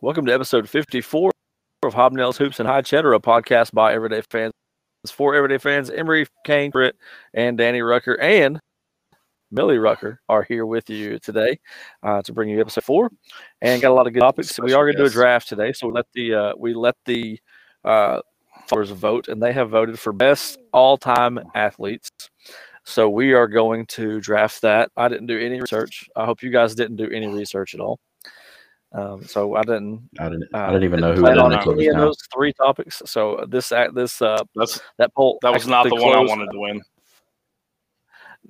Welcome to episode 54 of Hobnails Hoops and High Cheddar, a podcast by everyday fans for everyday fans. Emery, Kane, Britt, and Danny Rucker, and Millie Rucker are here with you today uh, to bring you episode four, and got a lot of good topics. Special we are going to do a draft today, so we let the uh, we let the uh, followers vote, and they have voted for best all-time athletes. So we are going to draft that. I didn't do any research. I hope you guys didn't do any research at all. Um, so I didn't. I didn't. Uh, I didn't even know who plan was on in any of those three topics. So this act this uh That's that poll that was not the actually one I wanted to win.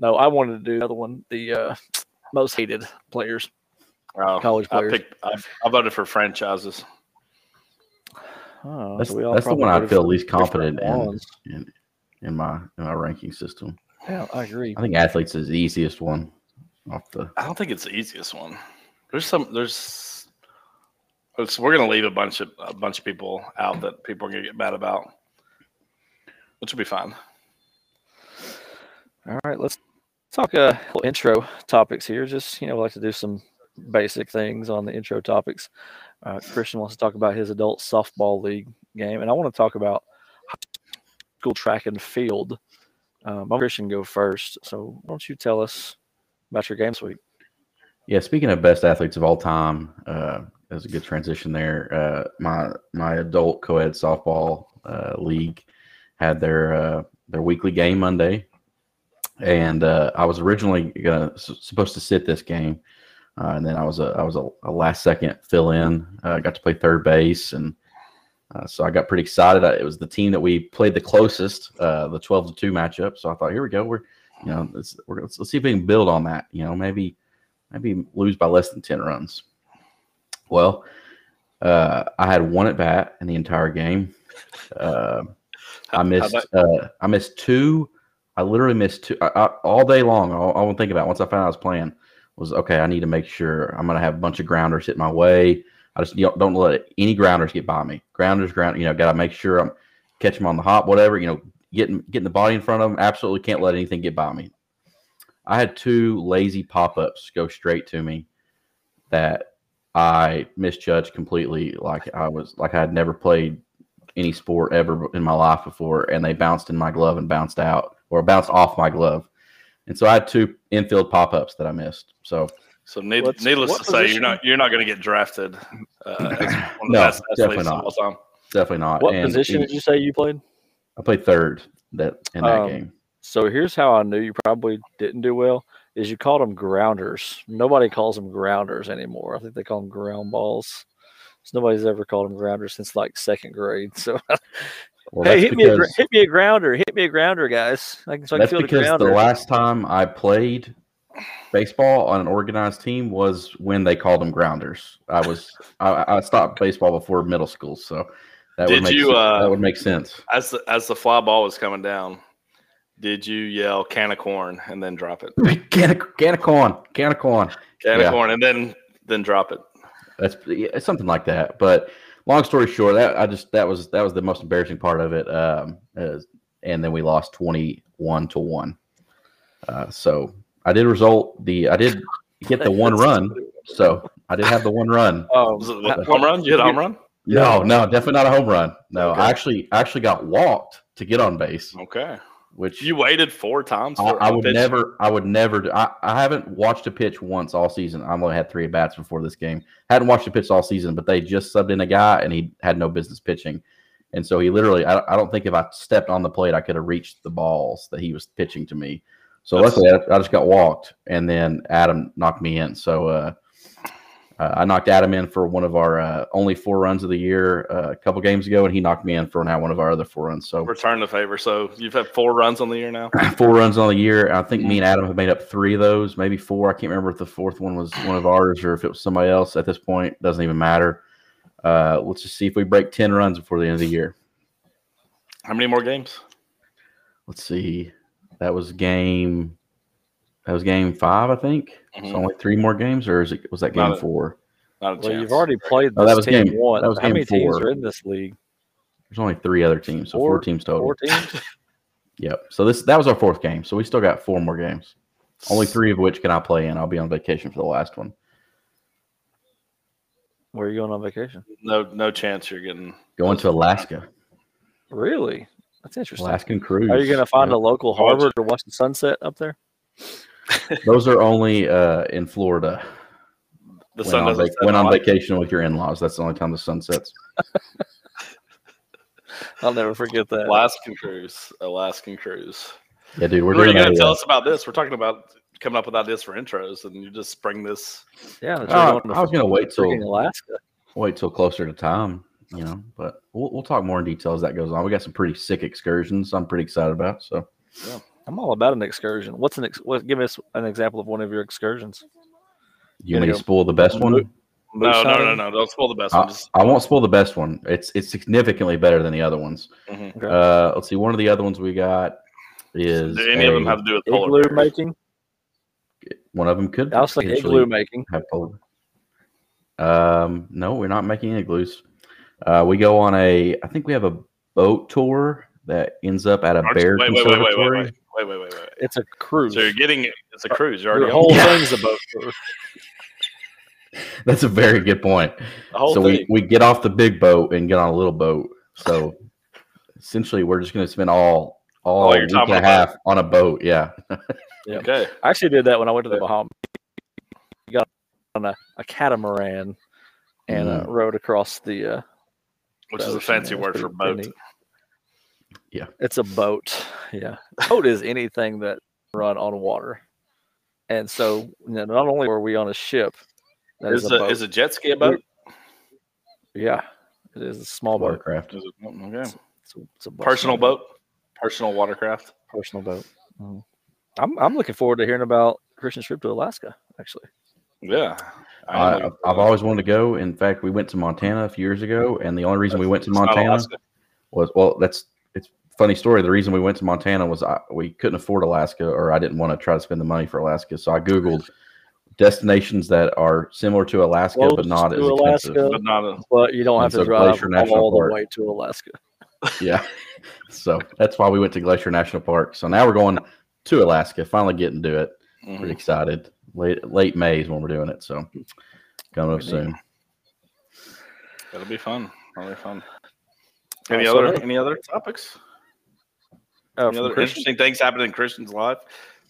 No, I wanted to do another one. The uh, most hated players, Oh, college I players. picked. I, I voted for franchises. Oh, That's, so that's the one I feel least different confident in, in in my in my ranking system. Yeah, I agree. I think athletes is the easiest one off the. I don't think it's the easiest one. There's some. There's. it's- we're gonna leave a bunch of a bunch of people out that people are gonna get mad about, which will be fine. All right, let's talk uh, little intro topics here. Just you know, we like to do some basic things on the intro topics. Uh, Christian wants to talk about his adult softball league game, and I want to talk about school track and field. Um, I'm Christian go first, so why don't you tell us about your game this week? Yeah, speaking of best athletes of all time, uh, there's a good transition there. Uh, my my adult co-ed softball uh, league had their uh, their weekly game Monday, and uh, I was originally gonna s- supposed to sit this game, uh, and then I was a I was a, a last second fill in. Uh, got to play third base, and uh, so I got pretty excited. I, it was the team that we played the closest, uh, the twelve to two matchup. So I thought, here we go. We're you know let's, we're, let's let's see if we can build on that. You know, maybe maybe lose by less than 10 runs. Well, uh, I had one at bat in the entire game. Uh, I missed uh, I missed two. I literally missed two I, I, all day long. All, I would think about once I found out I was playing was okay. I need to make sure I'm going to have a bunch of grounders hit my way. I just don't, don't let any grounders get by me. Grounders, ground. You know, got to make sure I'm catch them on the hop, whatever. You know, getting getting the body in front of them. Absolutely can't let anything get by me. I had two lazy pop ups go straight to me that I misjudged completely. Like I was like I had never played any sport ever in my life before, and they bounced in my glove and bounced out or bounced off my glove. And so I had two infield pop ups that I missed. So So need, needless what to say, you're not you're not going to get drafted uh, as one of the No, best definitely not. definitely not. What And position he- did you say you played? I played third that in that Um, game. So here's how I knew you probably didn't do well: is you called them grounders. Nobody calls them grounders anymore. I think they call them ground balls. So nobody's ever called them grounders since like second grade. So Well, hey, that's hit me, a, hit me a grounder, hit me a grounder, guys. I can, so I can That's feel the because the grounder. last time I played baseball on an organized team was when they called them grounders. I was I, I stopped baseball before middle school, so that Did would make you, sen- uh, that would make sense. As the as the fly ball was coming down, did you yell "can of corn" and then drop it? Can of, can of corn, can of corn. Can Yeah. of corn and then then drop it. That's yeah, it's something like that. But long story short, that I just that was that was the most embarrassing part of it. Um, is- and then we lost twenty one to one. Uh, so I did result the I did get the one run. So I did have the one run. Was it ha- a home run? You hit a home run? No, no, definitely not a home run. No, Okay. I actually I actually got walked to get on base, Okay. Which You waited four times. I, For I would pitch? never I would never do. I, I haven't watched a pitch once all season. I've only had three at bats before this game. Hadn't watched a pitch all season, but they just subbed in a guy and he had no business pitching. And so he literally, I, I don't think if I stepped on the plate, I could have reached the balls that he was pitching to me. So That's- luckily, I, I just got walked, and then Adam knocked me in. So uh, uh, I knocked Adam in for one of our uh, only four runs of the year uh, a couple games ago, and he knocked me in for now one of our other four runs. So Return the favor. So you've had four runs on the year now. four runs on the year. I think me and Adam have made up three of those, maybe four. I can't remember if the fourth one was one of ours or if it was somebody else. At this point, doesn't even matter. Uh, let's just see if we break ten runs before the end of the year. How many more games? Let's see. That was game. That was game five, I think. Mhm. So only three more games, or is it was that game Not a- four? Not a Well, chance. you've already played this Oh, that was team game- one. that was How many game teams are in this league? There's only three other teams, so four, Four- teams total. Four teams. Yep. So this that was our fourth game. So we still got four more games. Only three of which can I play in. I'll be on vacation for the last one. Where are you going on vacation? No, no chance you're getting. Going to Alaska. Really? That's interesting. Alaskan cruise. Are you going to find Yep. a local harbor to watch the sunset up there? Those are only uh, in Florida. The When sun on, doesn't vac- set when on on vacation with your in-laws. That's the only time the sun sets. I'll never forget that. Alaskan cruise. Alaskan cruise. Yeah, dude, we're What are you doing going to tell uh, us about this? We're talking about coming up with ideas for intros, and you just bring this. Yeah, uh, I was gonna wait till Alaska. wait till closer to time, you know. But we'll we'll talk more in detail as that goes on. We got some pretty sick excursions. I'm pretty excited about. So I'm all about an excursion. What's an ex- what, give us an example of one of your excursions? you want me Gonna spoil the best one? Moose No, no, no, no. Don't spoil the best I, one. Just, I won't spoil the best one. It's it's significantly better than the other ones. Mhm. Okay. Uh, let's see. One of the other ones we got is Do any of them have to do with polar Igloo bears? making. one of them could I was like potentially igloo making. have polar. Um, no, we're not making igloos. Uh, we go on a. I think we have a boat tour that ends up at a Aren't- bear wait, wait, wait, wait, wait, wait, wait, wait, wait, wait. It's a cruise. So you're getting it's a cruise. You're already Your on whole Yeah. thing's a boat tour. That's a very good point. so thing. we, we get off the big boat and get on a little boat. So essentially, we're just going to spend all all All your week and a on a half on a boat. Yeah, okay. I actually did that when I went to the Bahamas. Got on a, a catamaran and uh, rode across the. Uh, Which the is a fancy word for pretty- pretty boat. neat. Yeah. It's a boat. Yeah. Boat is anything that run on water. And so you know, not only were we on a ship, that Is is, a a, boat. is a jet ski a boat? yeah, it is a small boat. watercraft. Is it, okay. It's a, it's a boat- Personal boat. Personal watercraft. Personal boat. Mhm. I'm I'm looking forward to hearing about Christian's trip to Alaska. Actually, Yeah. I, I, I've always wanted to go. In fact, we went to Montana a few years ago, and the only reason we went to Montana was well, that's it's a funny story. The reason we went to Montana was I, we couldn't afford Alaska, or I didn't want to try to spend the money for Alaska. So I googled destinations that are similar to Alaska Close but not to as expensive. Alaska. but not a but you don't have And to drive Glacier National all Park. the way to Alaska. Yeah. so that's why we went to Glacier National Park. So now we're going to Alaska, finally getting to it. Mhm. Pretty excited. Late late May is when we're doing it. So coming up soon. That'll be fun. That'll be fun. Any so other that- any other topics? Uh, Any other Christian? interesting things happening in Christian's life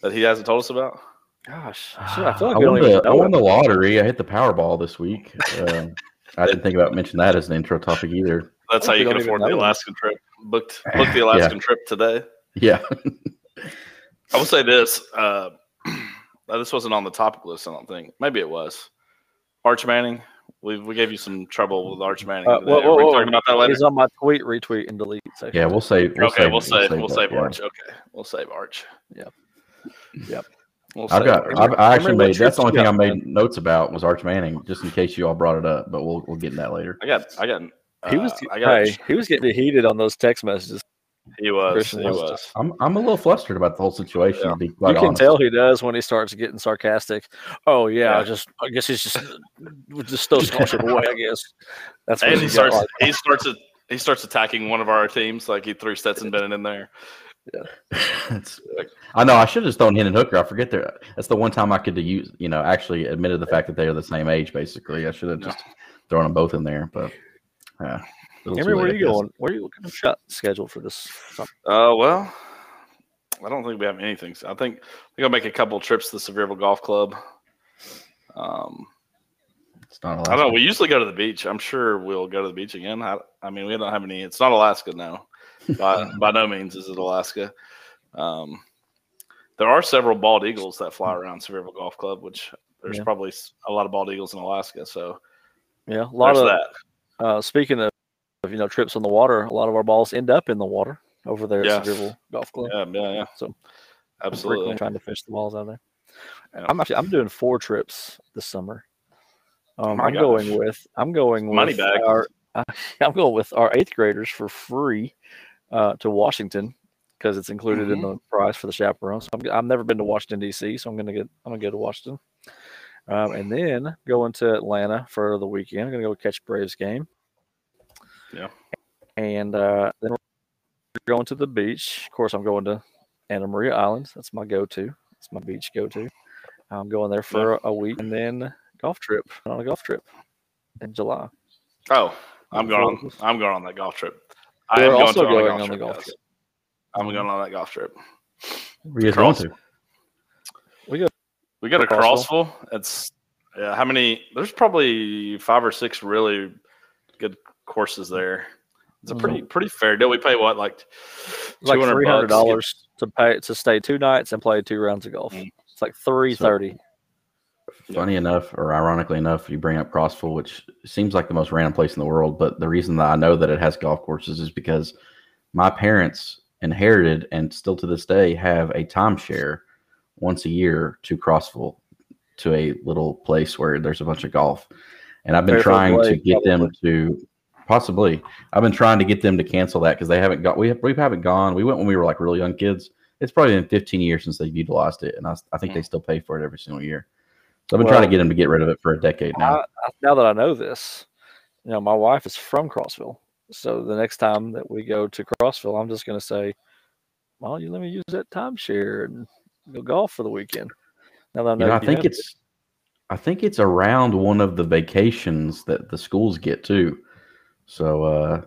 that he hasn't told us about? Gosh, shit, I feel like I won, the, I won the lottery. I hit the Powerball this week. Um, I didn't think about mentioning that as an intro topic either. That's how you can afford the know. Alaskan trip. Booked booked the Alaskan trip today. Yeah. I will say this. Uh, this wasn't on the topic list, I don't think. Maybe it was. Arch Manning. We, we gave you some trouble with Arch Manning. Uh, today. whoa, Are whoa, we whoa. talking about that later? He's on my tweet, retweet, and delete section. Yeah, we'll save. We'll okay, save, we'll save we'll that, save yeah. Arch. Okay, we'll save Arch. Yep. Yep. We'll I've got. I've, I actually made. That's the only trips thing I you got, made notes about was Arch Manning, just in case you all brought it up. But we'll we'll get in that later. I got. I got. Uh, He was. I got. hey, he was getting heated on those text messages. He was. Christian He was- was. I'm I'm a little flustered about the whole situation. Yeah. To be You quite can honest. tell he does when he starts getting sarcastic. Oh yeah, Yeah. I just I guess he's just just throw scholarship away. I guess that's what And he starts. like. He starts. a- He starts attacking one of our teams. Like he threw Stetson Bennett in there. It's- I know I should have just thrown Hendon Hooker. I forget there. That's the one time I could use. You know, actually admitted the fact that they are the same age. Basically, I should have No. just thrown them both in there. But yeah. Little Henry, where are you going? Where are you looking shot scheduled for this? summer? Uh, well, I don't think we have anything. I think I think I'll make a couple trips to the Sevierville Golf Club. Um, It's not Alaska. I don't know. We usually go to the beach. I'm sure we'll go to the beach again. I, I mean, we don't have any. It's not Alaska, now. By by no means is it Alaska. Um, there are several bald eagles that fly around Sevierville Golf Club, which there's Yeah. probably a lot of bald eagles in Alaska. So Yeah, a lot there's of that. Uh, speaking of, of, you know, trips on the water, a lot of our balls end up in the water over there Yeah. at Sevierville Golf Club. Yeah, yeah, yeah. So I'm Absolutely. frequently trying to fish the balls out there. Yeah. I'm actually I'm doing four trips this summer. Um, my I'm going with I'm going with Money bag. our I'm going with our eighth graders for free uh, to Washington because it's included in Mm-hmm. the price for the chaperone. So I'm, I've never been to Washington D.C., so I'm gonna get I'm gonna go to Washington. Um, and then going to Atlanta for the weekend. I'm going to go catch Braves game. Yeah. And uh, then we're going to the beach. Of course, I'm going to Anna Maria Islands. That's my go-to. That's my beach go-to. I'm going there for a week, and then golf trip on a golf trip in July. Oh, I'm going on. I'm going on that golf trip. I We're am going also to going on, on the the golf guys. trip. I'm going on that golf trip. Where you going to? We go. We got a Crossville? Crossville. It's yeah. How many? There's probably five or six really good courses there. It's a pretty pretty fair deal. We pay what like Mm-hmm. Like three hundred bucks to get- dollars to pay to stay two nights and play two rounds of golf. Mm. It's like three thirty. Funny enough, or ironically enough, you bring up Crossville, which seems like the most random place in the world. But the reason that I know that it has golf courses is because my parents inherited and still to this day have a timeshare once a year to Crossville to a little place where there's a bunch of golf. And I've been Fairfield trying to Lake, get them to possibly. I've been trying to get them to cancel that because they haven't got. We we haven't gone. We went when we were like really young kids. It's probably been 15 years since they've utilized it, and I, I think they still pay for it every single year. So I've been trying to get them to get rid of it for a decade now. I, I, now that I know this, you know, my wife is from Crossville, so the next time that we go to Crossville, I'm just going to say, "Well, you let me use that timeshare and go golf for the weekend." Now that I know, you know, I think have it. it's, I think it's around one of the vacations that the schools get too. So uh,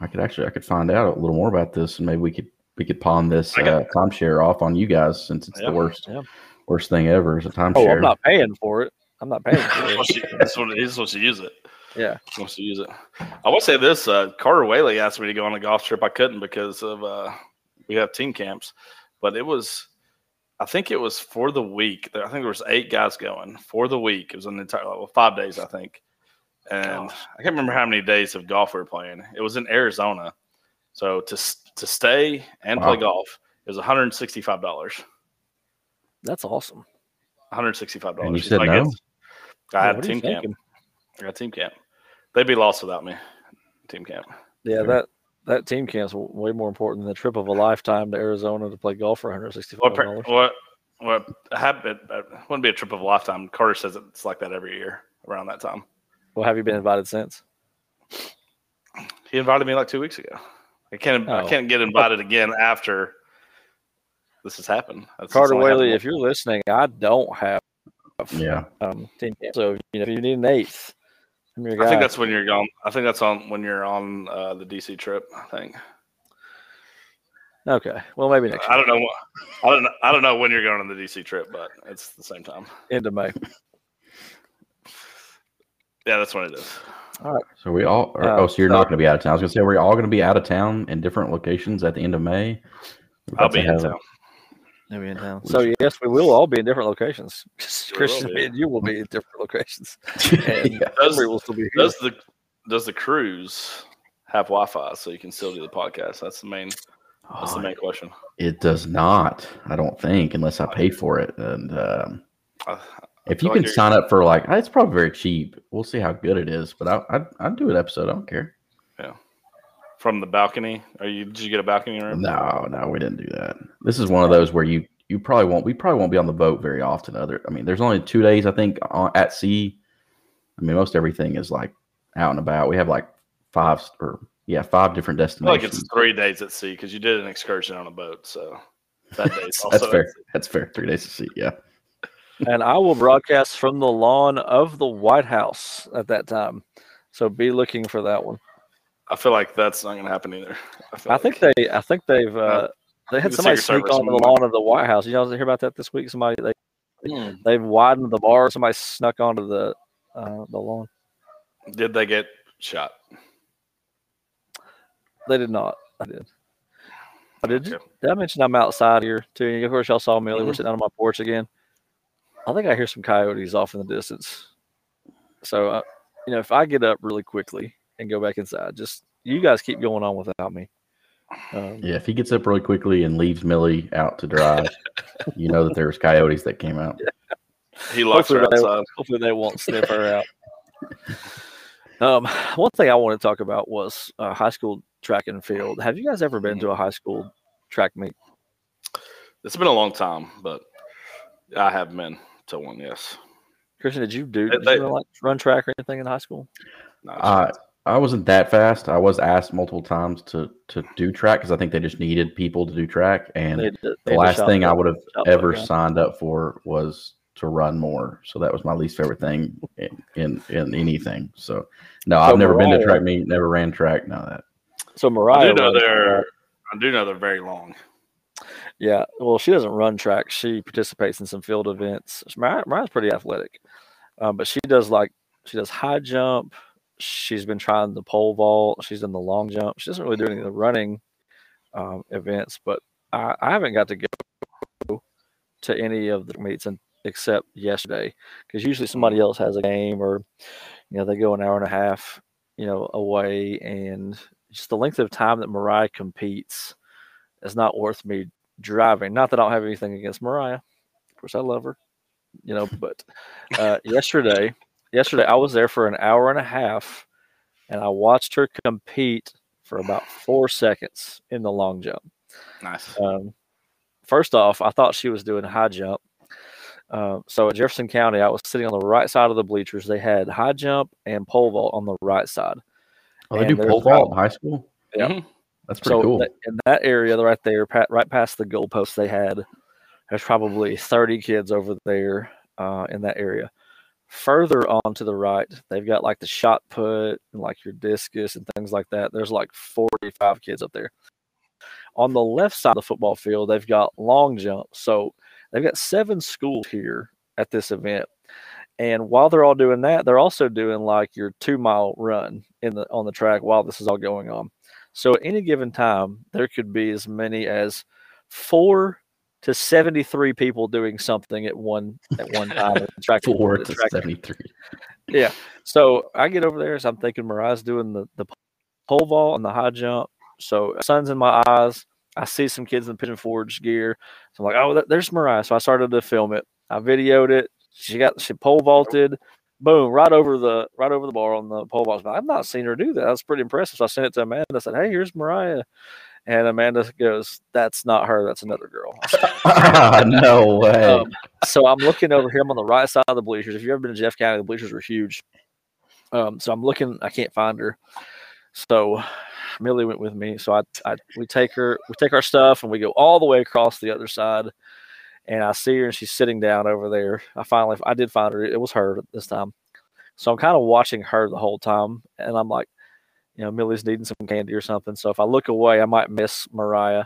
I could actually I could find out a little more about this, and maybe we could we could pawn this uh, timeshare off on you guys since it's Yeah. the worst Yeah. worst thing ever is a timeshare. Oh. I'm not paying for it. I'm not paying for wants to- That's what he's supposed to use it. Yeah. He wants to use it. I will say this: uh, Carter Whaley asked me to go on a golf trip. I couldn't because of uh, we have team camps, but it was. I think it was for the week. I think there was eight guys going for the week. It was an entire well, five days, I think. And I can't remember how many days of golf we were playing. It was in Arizona, so to to stay and play golf it was one hundred sixty five dollars. That's awesome. One hundred sixty five dollars. You said no? I had team camp. thinking? I got team camp. They'd be lost without me. Team camp. Yeah, Sure. that that team camp's way more important than the trip of a lifetime to Arizona to play golf for 165 What dollars. per- what what happened? It wouldn't be a trip of a lifetime. Carter says it's like that every year around that time. Well, have you been invited since? He invited me like two weeks ago. I can't I Oh. can't get invited again after this has happened. That's Carter only happened Whaley, if you're listening, I don't have yeah, um, team. So you know, if you need an eighth, I'm your guy. I think that's when you're gone. I think that's on when you're on uh, the DC trip. I think. okay. Well, maybe next I year, don't know. what- I don't. know- I don't know when you're going on the DC trip, but it's the same time. end of May. Yeah, that's what it is. All right. so we all. Or, Uh, oh, so you're so- not going to be out of town. I was going to say we're all going to be out of town in different locations at the end of May. We're I'll be in have- town. Maybe in town. So should- yes, we will all be in different locations. will Christian be. and you will be in different locations. And Yeah. Does, will still be here. does the does the cruise have Wi-Fi so you can still do the podcast? That's the main. That's the Oh, main question. It does not. I don't think unless I pay for it. And um, I- if you can you're- sign up for like, it's probably very cheap. We'll see how good it is. But I, I'd, I'd do an episode. I don't care. Yeah. From the balcony, are you? Did you get a balcony room? No, no, we didn't do that. This is one of those where you you probably won't. We probably won't be on the boat very often. Other, I mean, there's only two days I think on, at sea. I mean, most everything is like out and about. We have like five or yeah, five different I feel like it's three days at sea because you did an excursion on a boat, so that day's that's, also that's fair. That's fair. Three days to sea. Yeah. And I will broadcast from the lawn of the White House at that time. So be looking for that one. I feel like that's not going to happen either. I think like- they, I think they've, uh, they had somebody sneak onto the lawn of the White House. You know, hear about that this week? Somebody they Hmm. they've widened the bar. Somebody snuck onto the uh, the lawn. Did they get shot? They did not. I did. I did. Okay. Did I mention I'm outside here too? Of course, y'all saw Millie. We're Mhm. sitting out on my porch again. I think I hear some coyotes off in the distance. So, uh, you know, if I get up really quickly and go back inside, just you guys keep going on without me. Um, Yeah. If he gets up really quickly and leaves Millie out to dry, you know that there's coyotes that came out. He locks her Hopefully they- Hopefully, they won't sniff her out. Um, one thing I want to talk about was uh, high school track and field. Have you guys ever been to a high school track meet? It's been a long time, but I have been to one. Yes. Christian, did you do did they- you run, like, run track or anything in high school? No, I I wasn't that fast. I was asked multiple times to to do track because I think they just needed people to do track. And They they the last shot thing I would have shot put, ever yeah. signed up for was to run more. So that was my least favorite thing in in, in anything. So no, I've never been to track meet, never ran track, none of that. So I Mariah, do know they're. Uh, I do know they're very long. Yeah, well, she doesn't run track. She participates in some field events. Mariah, Mariah's pretty athletic, um, but she does like she does high jump. She's been trying the pole vault. She's done the long jump. She doesn't really do any of the running um, events, but I, I haven't got to go to any of the meets except yesterday because usually somebody else has a game or you know they go an hour and a half you know away and just the length of time that Mariah competes is not worth me driving. Not that I don't have anything against Mariah. Of course, I love her, you know. But uh, yesterday, yesterday I was there for an hour and a half, and I watched her compete for about four seconds in the long jump. Nice. Um, first off, I thought she was doing high jump. Uh, so at Jefferson County, I was sitting on the right side of the bleachers. They had high jump and pole vault on the right side. Oh, they And do pole vault in high school. Yeah. Mhm. That's pretty so cool. that- in that area right there, right past the goalpost, they had there's probably 30 kids over there uh, in that area. Further on to the right, they've got like the shot put and like your discus and things like that. There's like 45 kids up there. On the left side of the football field, they've got long jump. So they've got seven schools here at this event. And while they're all doing that, they're also doing like your two mile run in the on the track while this is all going on. So at any given time, there could be as many as four to 73 people doing something at one at one time. Four to track. seventy three. Yeah. So I get over there, so I'm thinking Mariah's doing the, the pole vault and the high jump. So sun's in my eyes. I see some kids in the Pigeon Forge gear. So I'm like, oh, there's Mariah. So I started to film it. I videoed it. She got she pole vaulted, boom, right over the right over the bar on the pole vault. I've not seen her do that. That's pretty impressive. So I sent it to Amanda. I said, hey, here's Mariah. And Amanda goes, that's not her. That's another girl. no way. Um, so I'm looking over here. I'm on the right side of the bleachers. If you've ever been to Jeff County, the bleachers are huge. Um, so I'm looking. I can't find her. So Millie went with me. So I, I we take her, we take our stuff, and we go all the way across the other side. And I see her, and she's sitting down over there. I finally, I did find her. It was her this time. So I'm kind of watching her the whole time, and I'm like, you know, Millie's needing some candy or something. So if I look away, I might miss Mariah.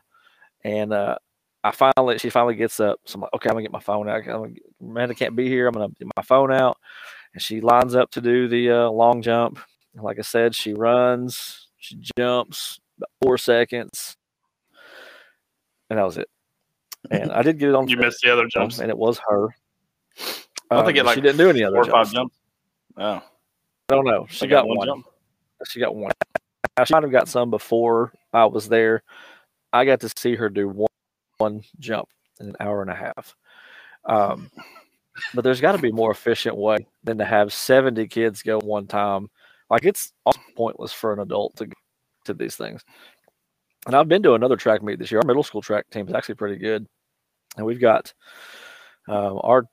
And uh, I finally, she finally gets up. So I'm like, okay, I'm gonna get my phone out. I'm Amanda can't be here. I'm gonna get my phone out, and she lines up to do the uh, long jump. And like I said, she runs, she jumps about four seconds, and that was it. And I did get it on. You missed the other jumps. and it was her. I Um, think it like she didn't do any other four or five jumps. jumps. Oh, I don't know. She Like got one one. jump? She got one. She might have got some before I was there. I got to see her do one, one jump in an hour and a half. Um, but there's got to be more efficient way than to have 70 kids go one time. Like it's pointless for an adult to go to these things. And I've been to another track meet this year. Our middle school track team is actually pretty good, and we've got um, our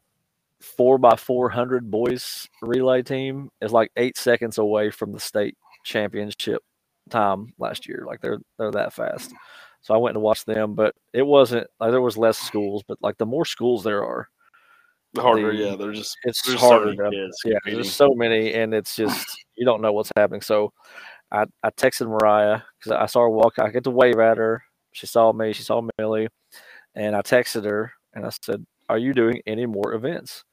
four by four hundred boys relay team is like eight seconds away from the state championship time last year. Like they're they're that fast. So I went to watch them, but it wasn't like there was less schools, but like the more schools there are, the harder. The- yeah, they're just it's so harder. kids yeah, there's so many, and it's just you don't know what's happening. So I, I texted Mariah because I saw her walk. I get to wave at her. She saw me. She saw Millie, and I texted her and I said, "Are you doing any more events?"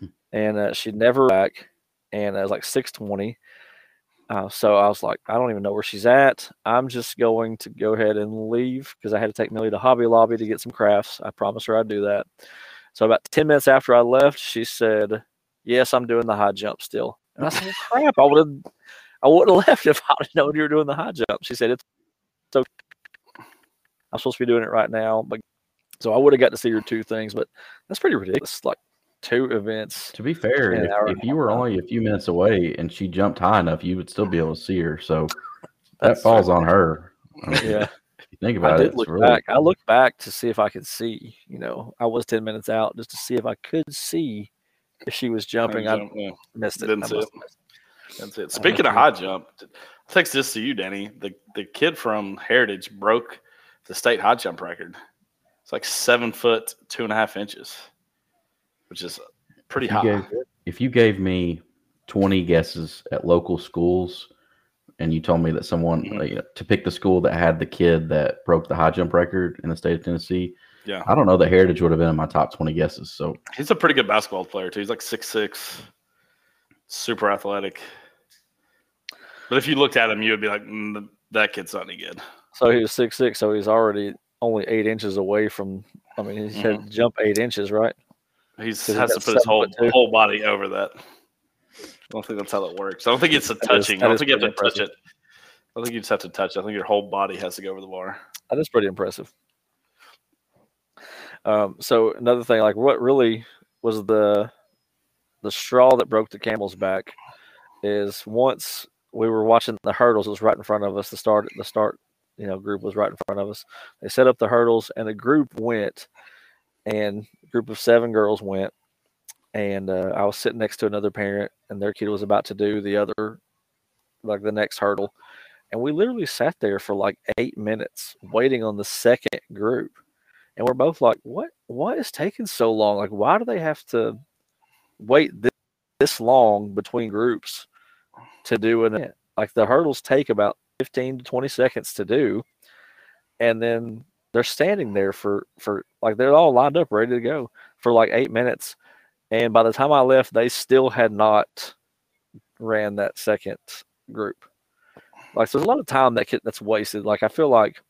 and uh, she never back. And it was like six twenty. Uh, so I was like, I don't even know where she's at. I'm just going to go ahead and leave because I had to take Millie to Hobby Lobby to get some crafts. I promised her I'd do that. So about 10 minutes after I left, she said, Yes, I'm doing the high jump still. And I said, crap, I would have I wouldn't have left if I would known you were doing the high jump. She said, It's so I'm supposed to be doing it right now. But so I would have got to see her two things, but that's pretty ridiculous. Like two events. To be fair, if, if you were only a few minutes away and she jumped high enough, you would still be able to see her. So that That's falls on her. I mean, Yeah. If you think I about it, did it's look really back. I looked back to see if I could see. You know, I was ten minutes out just to see if I could see if she was jumping. High I jump, yeah. missed it. Didn't I see it. have missed That's it. Speaking of high jump, I'll text this to you, Danny. The the kid from Heritage broke the state high jump record. It's like seven foot two and a half inches, which is pretty If high. gave- if you gave me 20 guesses at local schools and you told me that someone Mhm. uh, you know, to pick the school that had the kid that broke the high jump record in the state of Tennessee, Yeah. I don't know that Heritage would have been in my top 20 guesses. So He's a pretty good basketball player too. He's like six six, super athletic. But if you looked at him, you would be like, mm, "That kid's not any good." So he was six six, so he's already only eight inches away from. I mean, he had to jump eight inches, right? He's 'Cause he has to put his whole whole body over that. I don't think that's how that works. I don't think it's a That is- touching. that I don't think you have to pretty touch it. I think you just have to touch. it. I think your whole body has to go over the bar. That is pretty impressive. Um, so another thing, like what really was the the straw that broke the camel's back is once we were watching the hurdles, it was right in front of us. The start the start, you know, group was right in front of us. They set up the hurdles and the group went and a group of seven girls went and uh, I was sitting next to another parent and their kid was about to do the other like the next hurdle and we literally sat there for like eight minutes waiting on the second group and we're both like what what is taking so long like why do they have to wait this, this long between groups to do an event like the hurdles take about 15 to 20 seconds to do and then they're standing there for for like they're all lined up ready to go for like eight minutes and by the time i left they still had not ran that second group. Like so there's a lot of time that can, that's wasted. Like i feel like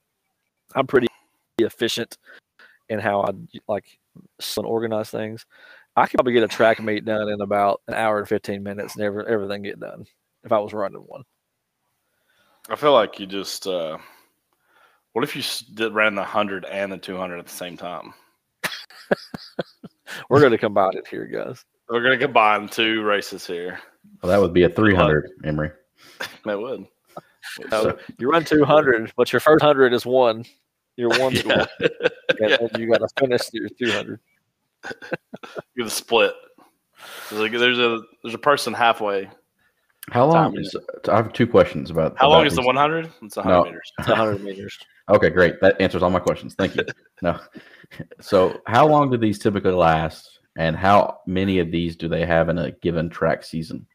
i'm pretty efficient in how i like organize things i could probably get a track meet done in about an hour and 15 minutes and every, everything get done if i was running one I feel like you just. Uh, what if you did ran the hundred and the two hundred at the same time? we're going to combine it here guys We're gonna combine two races here. well, that would be a 300, Emery. That would. So- you run 200 but your first 100 is one You're one Yeah. score and Yeah. then you got to finish your 200 You're the split. There's a, there's a there's a person halfway. How long Time is, I have two questions about How about long is the 100? It's 100 No. meters. it's 100 meters Okay, great. That answers all my questions. Thank you. no. So, how long do these typically last, and how many of these do they have in a given track season?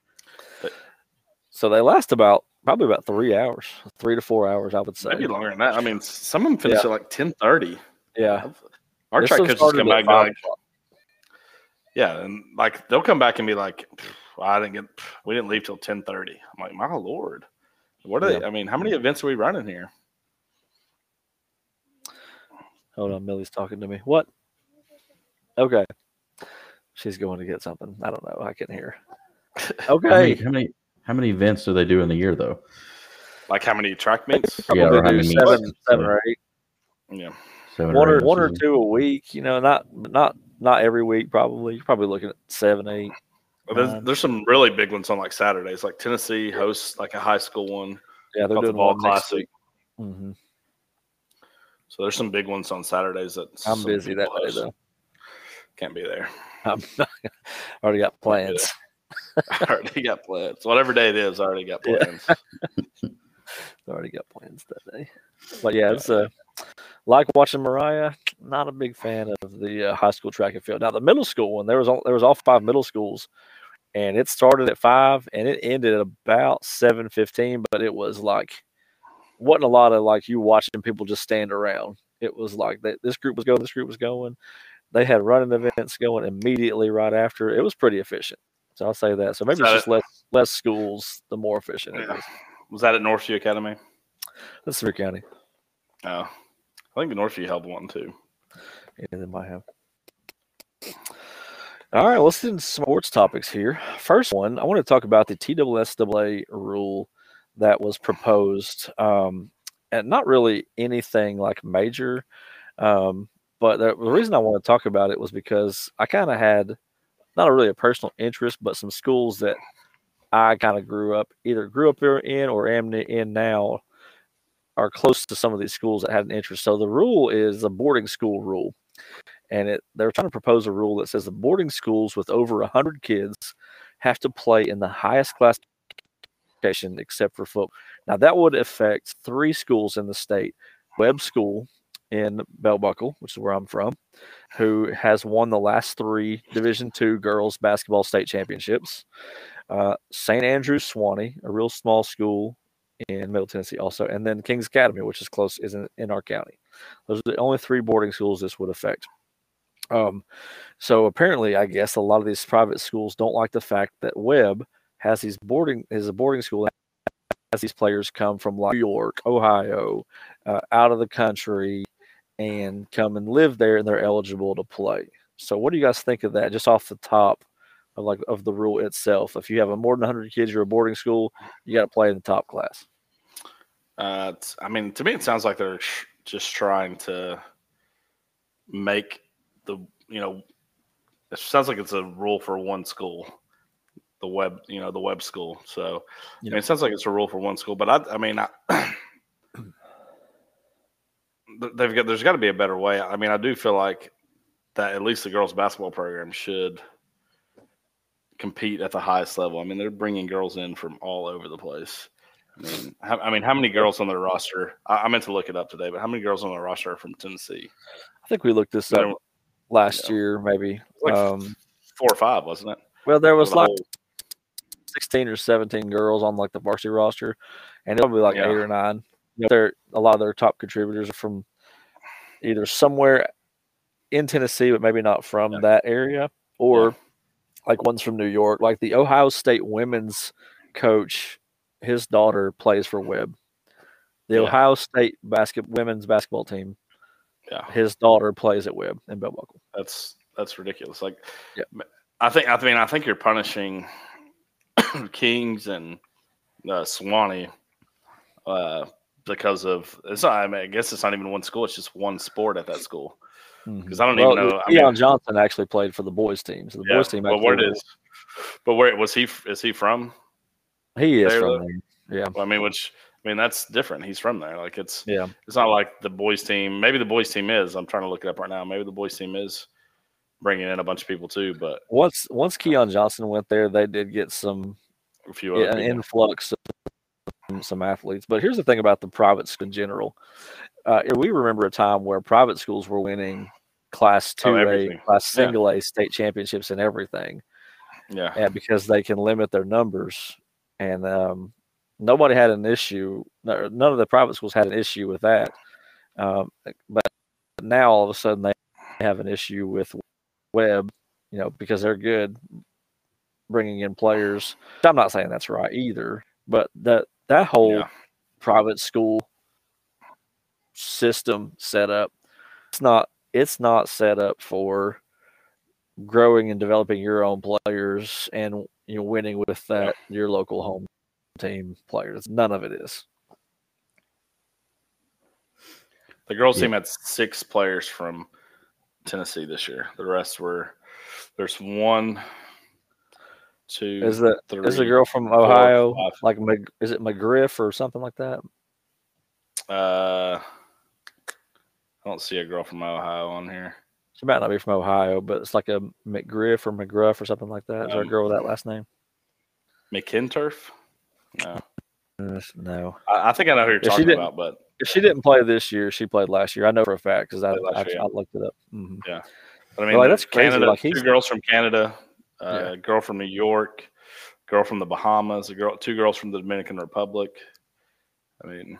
so they last about probably about three hours three to four hours i would say Maybe longer than that. I mean, some of them finish at like 10:30. yeah Our This track coaches come back and be five like, o'clock. Yeah, and like they'll come back and be like, I didn't get, we didn't leave till ten 10:30. I'm like, my lord, what are they? I mean, how many events are we running here? Hold on, Millie's talking to me. What? Okay. She's going to get something. I don't know. I can hear. How many, Okay. how many how many events do they do in the year, though? Like how many track meets? Yeah, or how many seven, meets? seven or eight. Yeah, Seven One or eight a one or two a week. You know, not not not every week. Probably you're probably looking at seven, eight. Well, there's, there's some really big ones on like Saturdays. Like Tennessee hosts like a high school one, Yeah, they're called the Ball Classic. week. hmm So there's some big ones on Saturdays that I'm busy that people day though. Can't be there. I'm already got plans. I already got plans. Whatever day it is, I already got Yeah. plans. already got plans that day. But yeah, it's uh, like watching Mariah. Not a big fan of the uh, high school track and field. Now the middle school one, there was all, there was all five middle schools, and it started at five and it ended at about seven fifteen. But it was like wasn't a lot of like you watching people just stand around. It was like that. This group was going. This group was going. They had running events going immediately right after. It was pretty efficient. So I'll say that. So maybe it's just it? less less schools, the more efficient it Yeah. is. Was that at Northview Academy? That's Sevier County. No, I think the Northview held one too. Yeah, they might have. All right, let's do some sports topics here. First one, I want to talk about the TSSAA rule that was proposed, um, and not really anything like major. Um, but the, the reason I want to talk about it was because I kind of had not really a personal interest, but some schools that I kind of grew up either grew up in or am in now are close to some of these schools that had an interest. So the rule is a boarding school rule. and it they're trying to propose a rule that says the boarding schools with over 100 kids have to play in the highest classification except for football. Now that would affect three schools in the state: Webb School in Bell Buckle, which is where I'm from, who has won the last three Division two girls basketball state championships. Uh, St. Andrews Sewanee, a real small school in Middle Tennessee, also, and then Kings Academy, which is close, is in, in our county. Those are the only three boarding schools this would affect. Um, so apparently, I guess a lot of these private schools don't like the fact that Webb has these boarding is a boarding school has these players come from like New York, Ohio, uh, out of the country, and come and live there, and they're eligible to play. So, what do you guys think of that? Just off the top of like of the rule itself, if you have a more than 100 kids, you're a boarding school, you got to play in the top class. Uh, I mean, to me, it sounds like they're just trying to make the you know, it sounds like it's a rule for one school, the Webb, you know, the Webb school. So I mean, it sounds like it's a rule for one school, but I, I mean, I, they've got there's got to be a better way. I mean, I do feel like that at least the girls basketball program should compete at the highest level. I mean, they're bringing girls in from all over the place. I mean, how, I mean, how many girls on their roster? I, I, meant to look it up today, but how many girls on the roster are from Tennessee? I think we looked this up last yeah. year, maybe. Like um, four or five, wasn't it? Well, there was the like whole... 16 or 17 girls on like the varsity roster, and it'll be like yeah. eight or nine. Know, they're a lot of their top contributors are from either somewhere in Tennessee, but maybe not from yeah. that area, or like one's from New York. Like the Ohio State women's coach, his daughter plays for Webb. The Ohio State basket women's basketball team yeah. His daughter plays at Webb in Buckle. That's that's ridiculous. Like, yeah. I think I mean I think you're punishing Kings and uh, Sewanee uh, because of it's not. I, mean, I guess it's not even one school. It's just one sport at that school. Because mm-hmm. I don't well, even know. Keon I mean, Johnson actually played for the boys team. So the yeah, boys team. But where is? But where was he? Is he from? He is from there. Yeah. Well, I mean, which I mean, that's different. He's from there. Like it's yeah. It's not like the boys team. Maybe the boys team is. I'm trying to look it up right now. Maybe the boys team is bringing in a bunch of people too. But once once Keon Johnson went there, they did get some a few yeah, an influx of some athletes. But here's the thing about the private school in general. Uh, we remember a time where private schools were winning class two oh, A, class single yeah. A state championships and everything. Yeah. And because they can limit their numbers. And um, nobody had an issue. None of the private schools had an issue with that. Um, but now all of a sudden they have an issue with Webb, you know, because they're good bringing in players. I'm not saying that's right either, but that that whole yeah. private school system setup, it's not it's not set up for growing and developing your own players and you know winning with that your local home team players. None of it is. The girls' yeah. team had six players from Tennessee this year. The rest were there's one, two. Is the three, is the girl from Ohio four, like is it McGriff or something like that? Uh, I don't see a girl from Ohio on here. She might not be from Ohio, but it's like a McGriff or McGruff or something like that. Is um, there a um, girl with that last name? McInturf. No. No. I, I think I know who you're if talking about, but if she didn't play this year, she played last year. I know for a fact because I, I, I, looked it up. Mm-hmm. Yeah. But I mean, like, that's Canada. Like, two girls from Canada, uh, yeah. girl from New York, girl from the Bahamas, a girl, two girls from the Dominican Republic. I mean,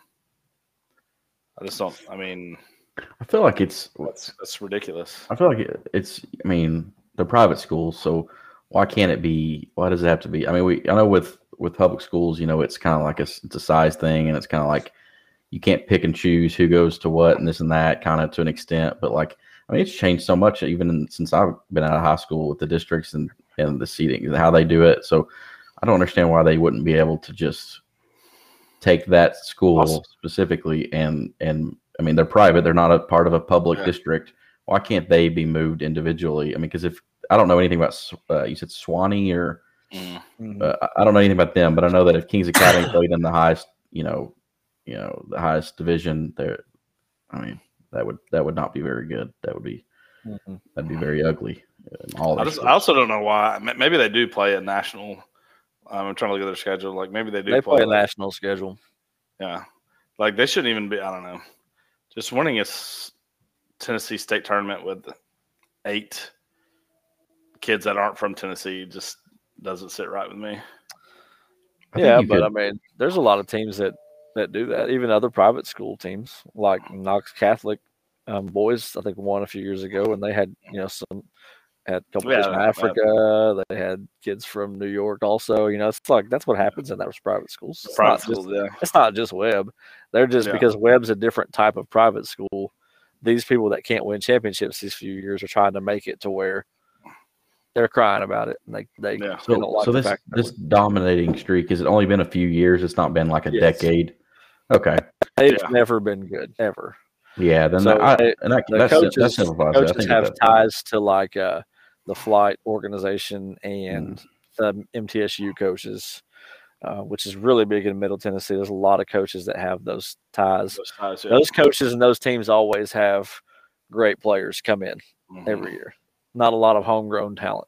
I just don't. I mean, I feel like it's that's, that's ridiculous. I feel like it, it's. I mean, they're private schools, so why can't it be? Why does it have to be? I mean, we. I know with with public schools, you know, it's kind of like a it's a size thing, and it's kind of like you can't pick and choose who goes to what and this and that, kind of to an extent. But like, I mean, it's changed so much even in, since I've been out of high school with the districts and and the seating, and how they do it. So I don't understand why they wouldn't be able to just take that school awesome. specifically and and I mean they're private, they're not a part of a public yeah. district. Why can't they be moved individually? I mean, because if I don't know anything about uh, you said Sewanee or Mm-hmm. Uh, I don't know anything about them, but I know that if Kings Academy played in the highest, you know, you know, the highest division, there, I mean, that would that would not be very good. That would be Mhm. That'd be very ugly. in all I just I also don't know why. Maybe they do play a national. Um, I'm trying to look at their schedule. Like maybe they do They play a national schedule. Yeah, like they shouldn't even be. I don't know. Just winning a s- Tennessee state tournament with eight kids that aren't from Tennessee just doesn't sit right with me. I Yeah, but could- I mean, there's a lot of teams that that do that. Even other private school teams, like Knox Catholic um, boys, I think won a few years ago, and they had you know some had a couple kids Yeah, from that- Africa. They had kids from New York also. You know, it's like that's what happens in those private schools. It's Private not just schools, yeah. it's not just Webb. They're just Yeah. because Webb's a different type of private school. These people that can't win championships these few years are trying to make it to where they're crying about it. And they they, Yeah. they So, don't like so the this fact this dominating streak has it only been a few years? It's not been like a Yes. decade. Okay, they've Yeah. never been good ever. yeah. Then So I, and that, The that's, that coaches, simplifies it. I coaches think have that- ties to like uh, the flight organization and Mm-hmm. the MTSU coaches, uh, which is really big in Middle Tennessee. There's a lot of coaches that have those ties. Those guys, yeah. Those coaches and those teams always have great players come in Mhm. every year. Not a lot of homegrown talent.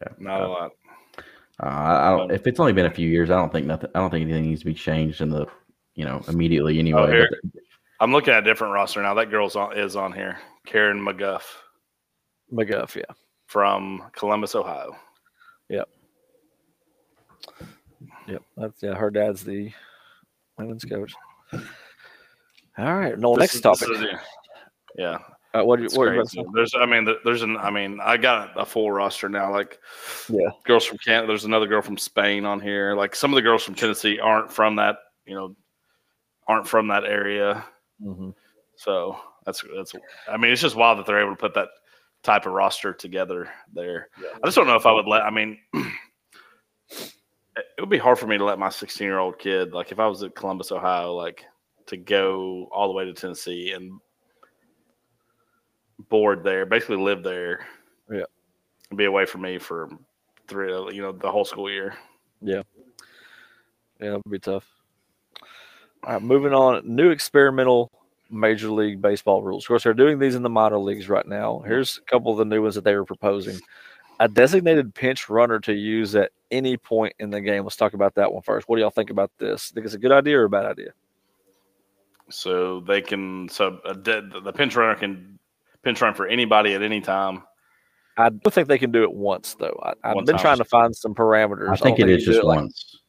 Yeah, not a lot. Uh, I I don't. If it's only been a few years, I don't think nothing. I don't think anything needs to be changed in the, you know, immediately anyway. Oh, here. I'm looking at a different roster now. That girl's on is on here. Karen McGuff McGuff, yeah. from Columbus, Ohio. Yep. Yep. That's yeah, her dad's the women's coach. All right. No, This next is- topic. is- yeah, Uh, what do you it's what you about to crazy. say? There's, I mean, there's an, I mean, I got a full roster now. Like, Yeah. girls from Canada. There's another girl from Spain on here. Like, some of the girls from Tennessee aren't from that, you know, aren't from that area. Mhm. So that's that's. I mean, it's just wild that they're able to put that type of roster together there. I just don't know if I would let. I mean, it would be hard for me to let my 16 year old kid, like if I was at Columbus, Ohio, like to go all the way to Tennessee and board there, basically live there. Yeah. and be away from me for three, you know, the whole school year. Yeah, Yeah, it would be tough. All right, moving on. New experimental Major League Baseball rules. Of course, they're doing these in the minor leagues right now. Here's a couple of the new ones that they were proposing. A designated pinch runner to use at any point in the game. Let's talk about that one first. What do y'all think about this? Think it's a good idea or a bad idea? So they can, so a de- the pinch runner can pinch run for anybody at any time. I do think they can do it once though. I, I've One been trying to find some parameters. I think it is just once. yeah,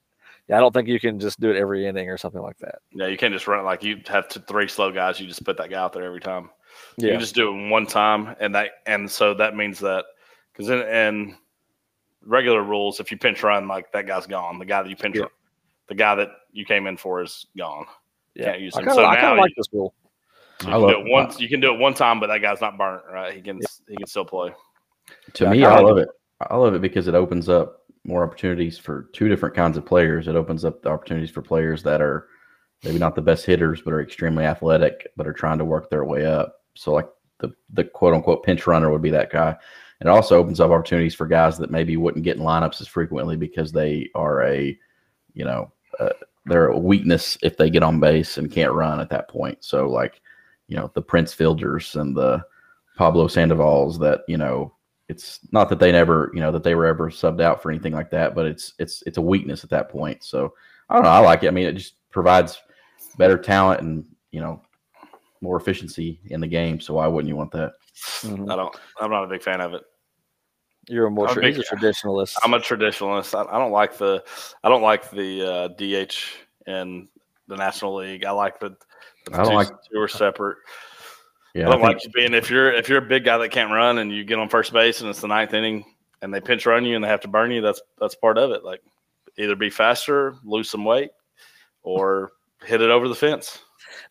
I don't think you can just do it every inning or something like that. Yeah, you can't just run it like you have to three slow guys. You just put that guy out there every time. You Yeah, can just do it one time, and that and so that means that because in, in regular rules, if you pinch run, like that guy's gone. The guy that you pinch, Yeah. the guy that you came in for is gone. yeah. Can't use I him. kind So of now like you- this rule. So I you can do love- it once. You can do it one time, but that guy's not burnt, right? He can he can still play. To Yeah, me, kinda I like love it. I love it because it opens up more opportunities for two different kinds of players. It opens up the opportunities for players that are maybe not the best hitters, but are extremely athletic, but are trying to work their way up. So, like the the quote unquote pinch runner would be that guy. It also opens up opportunities for guys that maybe wouldn't get in lineups as frequently because they are a, you know, uh, they're a weakness if they get on base and can't run at that point. So, like, you know, the Prince Fielders and the Pablo Sandovals that you know it's not that they never you know that they were ever subbed out for anything like that but it's it's it's a weakness at that point so i don't know i like it i mean it just provides better talent and you know more efficiency in the game so why wouldn't you want that Mhm. I don't. I'm not a big fan of it. You're a more I'm tra- big- he's a traditionalist. I'm a traditionalist. I, I don't like the. I don't like the uh, DH in the National League. I like the. the I don't two, like- two are separate. Yeah I don't I think- like being if you're if you're a big guy that can't run and you get on first base and it's the ninth inning and they pinch run you and they have to burn you. That's that's part of it. Like either be faster, lose some weight, or hit it over the fence.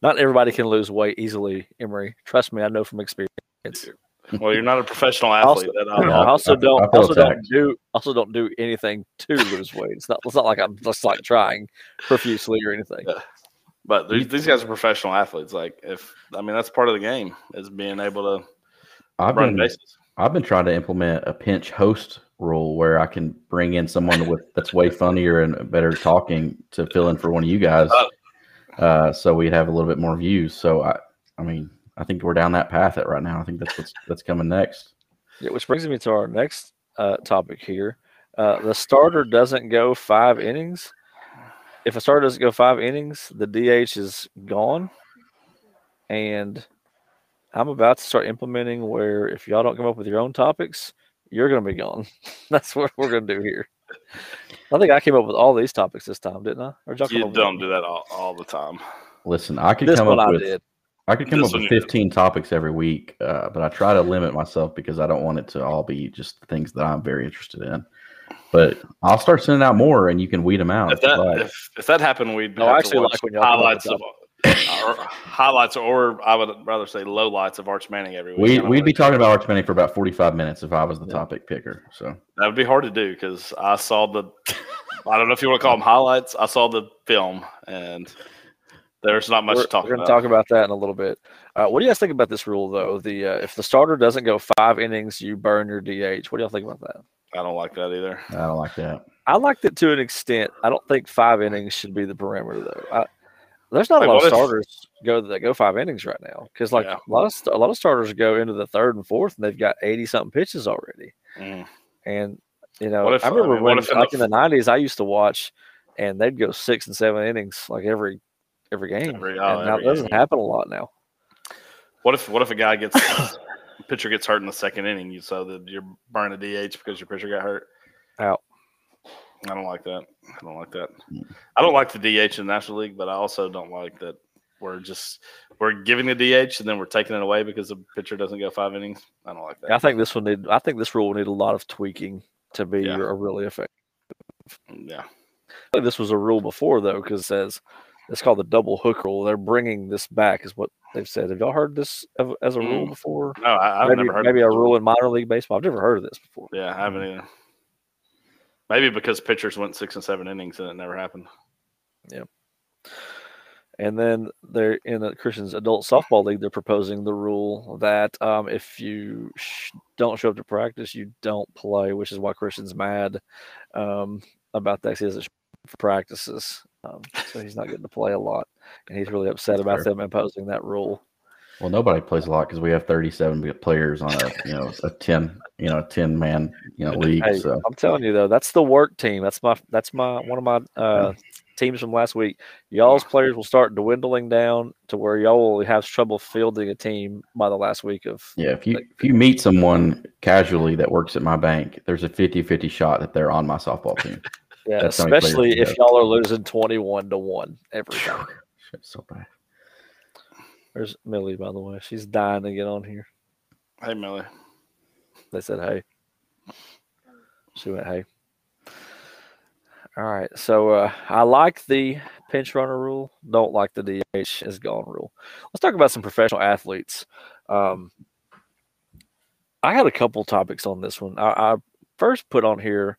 Not everybody can lose weight easily, Emery. Trust me, I know from experience. Well, you're not a professional Also- athlete. that I I, also I don't I feel also don't do also don't do anything to lose weight. It's not it's not like I'm just like trying profusely or anything. Yeah. But these, these guys are professional athletes. Like if I mean that's part of the game is being able to I've run been bases. I've been trying to implement a pinch host rule where I can bring in someone with that's way funnier and better talking to fill in for one of you guys. Oh. Uh, so we'd have a little bit more views. So I, I mean, I think we're down that path at right now. I think that's what's that's coming next. Yeah, which brings me to our next uh, topic here. Uh, the starter doesn't go five innings. If a starter doesn't go five innings, the DH is gone. And I'm about to start implementing where if y'all don't come up with your own topics, you're going to be gone. That's what we're going to do here. I think I came up with all these topics this time, didn't I? Or you don't do that all, all the time. Listen, I could this come up I with did. I could come This up with one you 15 topics every week, uh, but I try to limit myself because I don't want it to all be just things that I'm very interested in. But I'll start sending out more, and you can weed them out. If if that like. if, if that happened, we'd No, I actually like when y'all come up highlights of or highlights, or I would rather say lowlights of Arch Manning every week. We, we'd know. be talking about Arch Manning for about 45 minutes if I was the Yeah. topic picker. So That would be hard to do because I saw the. I don't know if you want to call them highlights. I saw the film, and there's not much we're, to talk we're going to talk about that in a little bit. Uh, what do you guys think about this rule, though? The uh, if the starter doesn't go five innings, you burn your DH. What do y'all think about that? I don't like that either. I don't like that. I liked it to an extent. I don't think five innings should be the parameter, though. I, there's not Like, a lot what of if- starters go that go five innings right now because like Yeah. a lot of st- a lot of starters go into the third and fourth and they've got eighty something pitches already. Mm. And you know, if- I I remember mean, when if in like the in the nineties, I used to watch, and they'd go six and seven innings like every every game. Every- oh, and now every that doesn't game. happen a lot now. What if what if a guy gets pitcher gets hurt in the second inning? You so that you're burning a DH because your pitcher got hurt. Out. I don't like that. I don't like that. Mm. I don't like the DH in the National League, but I also don't like that we're just we're giving the DH and then we're taking it away because the pitcher doesn't go five innings. I don't like that. I think this will need. I think this rule will need a lot of tweaking to be Yeah. a really effective. Yeah. This was a rule before though, because it says it's called the double hook rule. They're bringing this back, is what they've said. Have y'all heard this as a rule Mm. before? No, I, I've maybe never heard maybe a rule in minor league baseball. I've never heard of this before. Yeah, I haven't either. Maybe because pitchers went six and seven innings and it never happened. Yep. And then they're in the Christians Adult Softball League. They're proposing the rule that um, if you sh- don't show up to practice, you don't play, which is why Christian's mad um, about that. He doesn't practices, um, so he's not getting to play a lot, and he's really upset That's about fair. them imposing that rule. Well, nobody plays a lot because we have 37 players on a you know a 10 you know 10 man you know league. Hey, So I'm telling you though, that's the work team. That's my that's my one of my uh, teams from last week. Y'all's players will start dwindling down to where y'all will have trouble fielding a team by the last week of. yeah, if you if you meet someone casually that works at my bank, there's a 50-50 shot that they're on my softball team. Yeah, That's how many players especially if have. y'all are losing twenty-one to one every time. Shit's so bad. There's Millie, by the way. She's dying to get on here. Hey, Millie. They said, "Hey." She went, "Hey." All right, so uh, I like the pinch runner rule. Don't like the DH is gone rule. Let's talk about some professional athletes. Um, I had a couple topics on this one. I, I first put on here.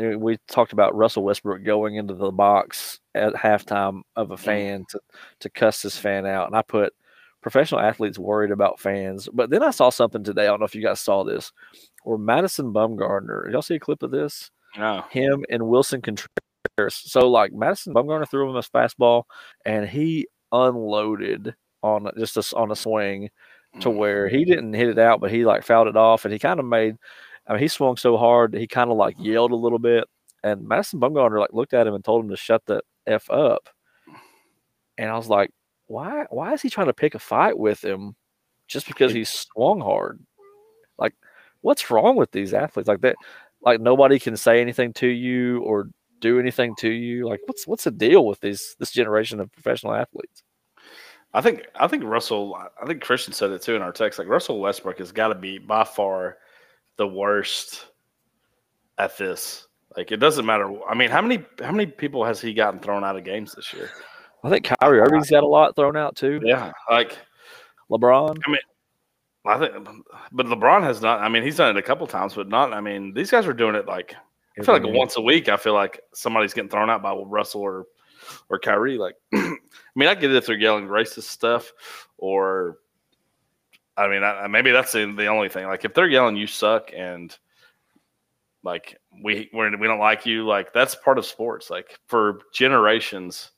Uh, We talked about Russell Westbrook going into the box at halftime of a fan to to cuss his fan out, and I put professional athletes worried about fans. But then I saw something today. I don't know if you guys saw this, where Madison Bumgarner. Y'all see a clip of this? No. him and Willson Contreras. So like Madison Bumgarner threw him a fastball, and he unloaded on just a, on a swing to Mm. where he didn't hit it out, but he like fouled it off, and he kind of made. I mean, he swung so hard that he kind of like mm-hmm. yelled a little bit, and Madison Bumgarner like looked at him and told him to shut the f up. And I was like, why? Why is he trying to pick a fight with him just because he swung hard? Like, what's wrong with these athletes? Like that, like nobody can say anything to you or do anything to you. Like, what's what's the deal with these this generation of professional athletes? I think I think Russell. I think Christian said it too in our text. Like Russell Westbrook has got to be by far the worst at this. Like it doesn't matter. I mean, how many how many people has he gotten thrown out of games this year? I think Kyrie Irving's got a lot thrown out too. Yeah, like LeBron, I mean, I think, but LeBron has not. I mean, he's done it a couple times, but not. I mean, these guys are doing it like I feel like once a week. I feel like somebody's getting thrown out by Russell or or Kyrie. Like, I mean, I get it if they're yelling racist stuff, or I mean, I, maybe that's the, the only thing. Like, if they're yelling "you suck" and like we we're, we don't like you, like that's part of sports. Like for generations,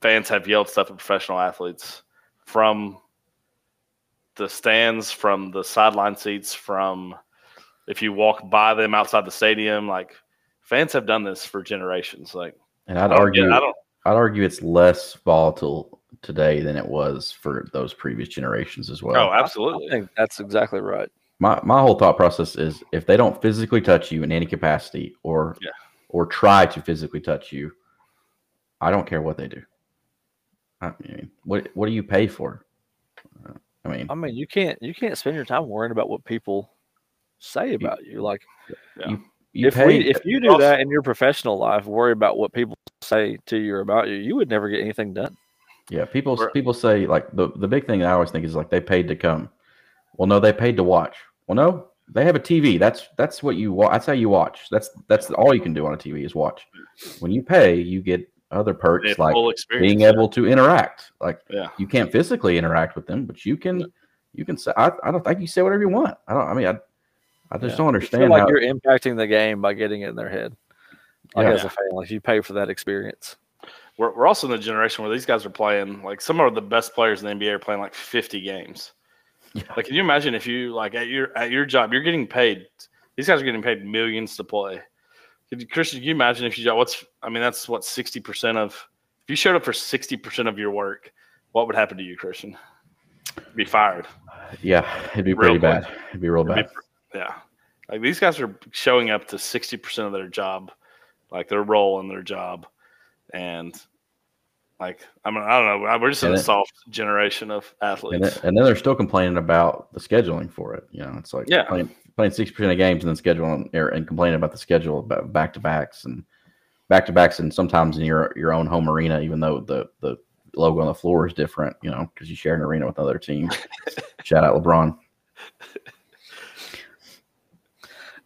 fans have yelled stuff at professional athletes from the stands, from the sideline seats, from if you walk by them outside the stadium. Like fans have done this for generations. Like, And I'd I argue, I don't. I'd argue it's less volatile today than it was for those previous generations as well. Oh, absolutely. I absolutely. think that's exactly right. my my whole thought process is if they don't physically touch you in any capacity or Yeah. or try to physically touch you, I don't care what they do. I mean, what what do you pay for? Uh, I mean, I mean, you can't you can't spend your time worrying about what people say about you. Like you if pay. we if you do that in your professional life, worry about what people say to you or about you, you would never get anything done. Yeah, people We're- people say like the the big thing I always think is like they paid to come. Well, no, they paid to watch. Well, no, they have a TV. That's that's what you watch. That's how you watch. That's that's all you can do on a TV is watch. When you pay, you get other perks like full experience. being able to interact. Like Yeah. you can't physically interact with them, but you can you can say I, I don't think you say whatever you want. I don't I mean I I just Yeah. don't understand feel like how you're impacting the game by getting it in their head. Like Yeah. as a fan, like you pay for that experience. We're, we're also in the generation where these guys are playing like some of the best players in the NBA are playing like 50 games. Yeah. Like, can you imagine if you like at your at your job, you're getting paid. These guys are getting paid millions to play. Could Christian, can you imagine if you what's I mean that's what 60 percent of if you showed up for 60 percent of your work, what would happen to you, Christian? Be fired. yeah, it'd be Real pretty quick. bad. It'd be real It'd bad. pr- yeah. Like these guys are showing up to 60 percent of their job, like their role in their job, and like I mean I don't know. We're just in And a soft generation of And athletes. and then they're still complaining about the scheduling for it. You know, it's like Yeah. playing playing sixty percent of games and then scheduling or, and complaining about the schedule about back to backs and back to backs and sometimes in your your own home arena, even though the the logo on the floor is different. You know, because you share an arena with another team. Shout out LeBron.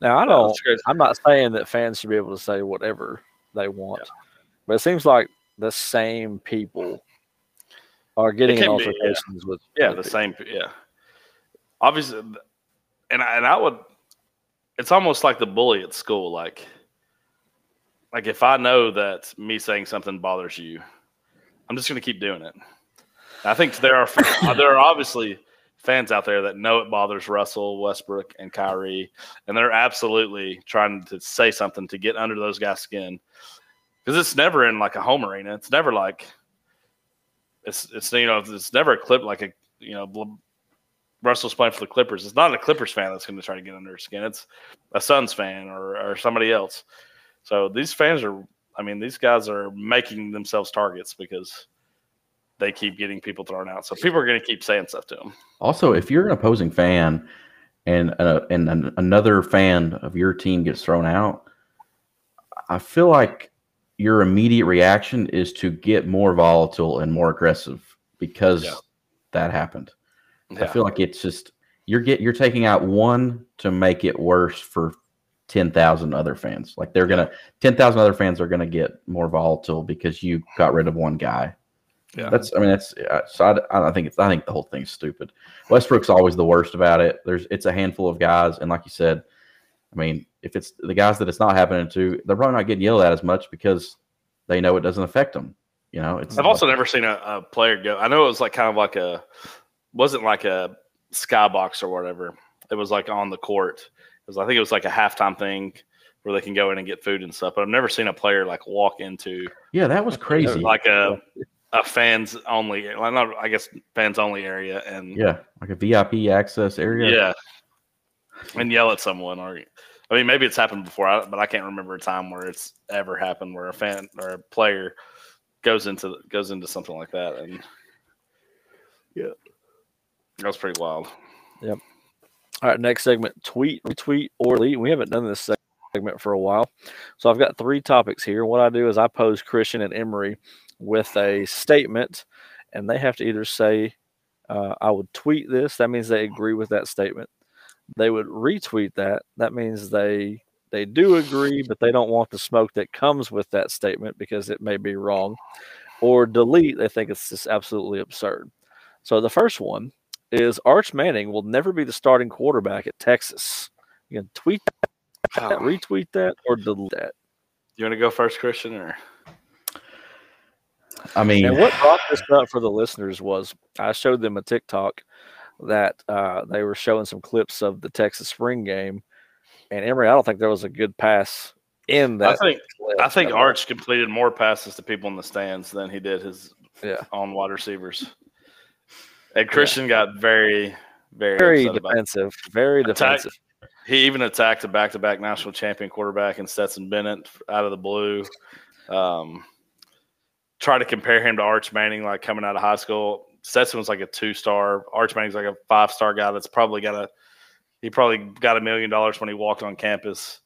Now I don't that's. I'm not saying that fans should be able to say whatever they want, but it seems like the same people are getting in can be, yeah. altercations with Yeah, the people. same. Yeah, obviously, and I, and I would. It's almost like the bully at school. Like, like if I know that me saying something bothers you, I'm just going to keep doing it. I think there are there are obviously fans out there that know it bothers Russell Westbrook and Kyrie, and they're absolutely trying to say something to get under those guys' skin because it's never in like a home arena. It's never like it's it's you know it's never a clip like a you know Russell's playing for the Clippers. It's not a Clippers fan that's going to try to get under his skin. It's a Suns fan or or somebody else. So these fans are. I mean, these guys are making themselves targets because they keep getting people thrown out. So people are going to keep saying stuff to them. Also, if you're an opposing fan and uh, and an, another fan of your team gets thrown out, I feel like your immediate reaction is to get more volatile and more aggressive because Yeah. that happened. I feel like it's just you're get you're taking out one to make it worse for ten thousand other fans. Like they're gonna ten thousand other fans are gonna get more volatile because you got rid of one guy. Yeah. That's I mean that's uh, so I, I think it's I think the whole thing's stupid. Westbrook's always the worst about it. There's it's a handful of guys, and like you said, I mean if it's the guys that it's not happening to, they're probably not getting yelled at as much because they know it doesn't affect them. You know, it's I've also never seen a, a player go. I know it was like kind of like a wasn't like a skybox or whatever. It was like on the court. It was I think it was like a halftime thing where they can go in and get food and stuff. But I've never seen a player like walk into yeah, that was crazy. like a a fans only, like not I guess fans only area and yeah, like a VIP access area. yeah, and yell at someone or. I mean, maybe it's happened before, but I can't remember a time where it's ever happened where a fan or a player goes into goes into something like that, and yeah, that was pretty wild. Yep. All right, next segment: tweet, retweet, or delete. We haven't done this segment for a while, so I've got three topics here. What I do is I pose Christian and Emery with a statement, and they have to either say, uh, "I would tweet this." That means they agree with that statement. They would retweet that. That means they they do agree, but they don't want the smoke that comes with that statement because it may be wrong. Or delete. They think it's just absolutely absurd. So the first one is Arch Manning will never be the starting quarterback at Texas. You can tweet that, retweet that, or delete that. You want to go first, Christian, or I mean, And what brought this up for the listeners was I showed them a TikTok that uh, they were showing some clips of the Texas spring game, and Emory, I don't think there was a good pass in that. I think clip. I think Arch completed more passes to people in the stands than he did his Yeah. on wide receivers. And Christian got very, very, very defensive, very defensive. He even attacked a back-to-back national champion quarterback in Stetson Bennett out of the blue. Um, try to compare him to Arch Manning, like coming out of high school. Was like a two-star. Arch Manning's like a five-star guy that's probably got a. He probably got a million dollars when he walked on campus.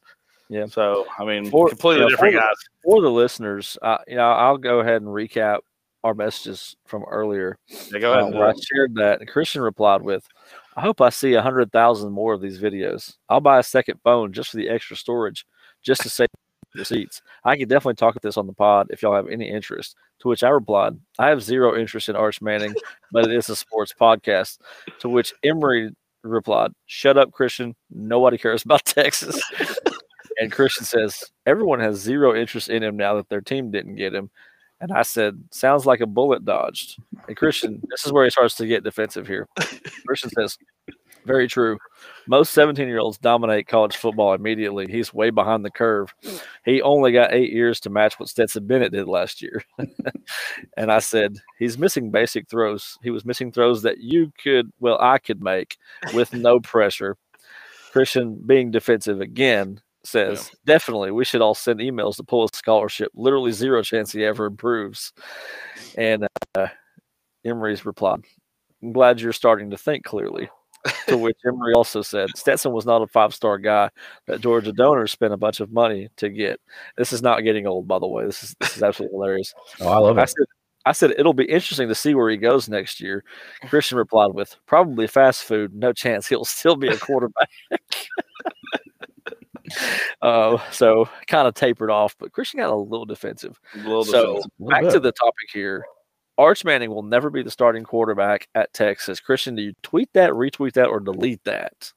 Yeah. So I mean, For- completely yeah, different for the- guys. For the listeners, uh, you know, I'll go ahead and recap our messages from earlier. Yeah, go ahead. uh, and where I shared that, and Christian replied with, "I hope I see a hundred thousand more of these videos. I'll buy a second phone just for the extra storage, just to save receipts. I could definitely talk about this on the pod if y'all have any interest." To which I replied, "I have zero interest in Arch Manning, but it is a sports podcast." To which Emery replied, "Shut up, Christian. Nobody cares about Texas." and Christian says, "Everyone has zero interest in him now that their team didn't get him." And I said, "Sounds like a bullet dodged." And Christian, this is where he starts to get defensive here. Christian says, very true. Most 17 year olds dominate college football immediately. He's way behind the curve. He only got eight years to match what Stetson Bennett did last year. and I said, he's missing basic throws. He was missing throws that you could, well, I could make with no pressure. Christian, being defensive again, says, definitely we should all send emails to pull a scholarship. Literally zero chance he ever improves. And uh, Emery's replied, I'm glad you're starting to think clearly. To which Emory also said, Stetson was not a five star guy that Georgia donors spent a bunch of money to get. This is not getting old, by the way. This is this is absolutely hilarious. Oh, I love I it. said, I said it'll be interesting to see where he goes next year. Christian replied with, probably fast food. No chance he'll still be a quarterback. uh, so kind of tapered off, but Christian got a little defensive. A little So defensive. little back to the topic here. Arch Manning will never be the starting quarterback at Texas. Christian, do you tweet that, retweet that, or delete that?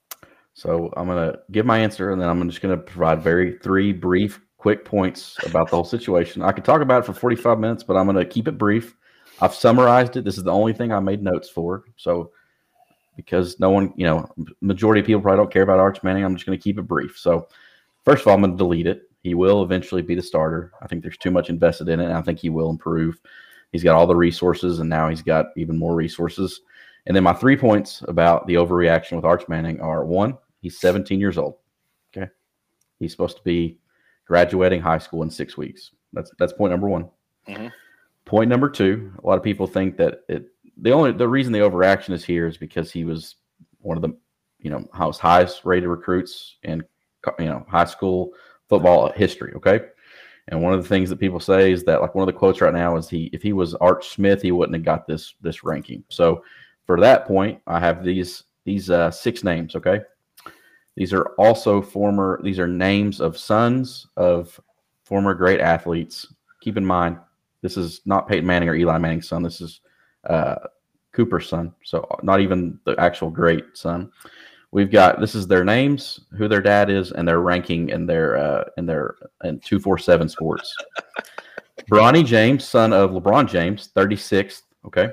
So I'm gonna give my answer, and then I'm just gonna provide very three brief, quick points about the whole situation. I could talk about it for 45 minutes, but I'm gonna keep it brief. I've summarized it. This is the only thing I made notes for. So because no one, you know, majority of people probably don't care about Arch Manning, I'm just gonna keep it brief. So first of all, I'm gonna delete it. He will eventually be the starter. I think there's too much invested in it, and I think he will improve. He's got all the resources, and now he's got even more resources. And then my three points about the overreaction with Arch Manning are one, he's 17 years old. Okay. He's supposed to be graduating high school in six weeks. That's that's point number one. Mhm. Point number two, a lot of people think that it the only the reason the overreaction is here is because he was one of the you know highest rated recruits in you know high school football history. Okay. And one of the things that people say is that like one of the quotes right now is he if he was Arch Smith, he wouldn't have got this this ranking. So for that point, I have these these uh, six names. Okay, these are also former. These are names of sons of former great athletes. Keep in mind, this is not Peyton Manning or Eli Manning's son. This is uh, Cooper's son. So not even the actual great son. We've got this is their names, who their dad is, and their ranking in their uh, in their in two four seven sports. Bronny James, son of LeBron James, thirty sixth. Okay.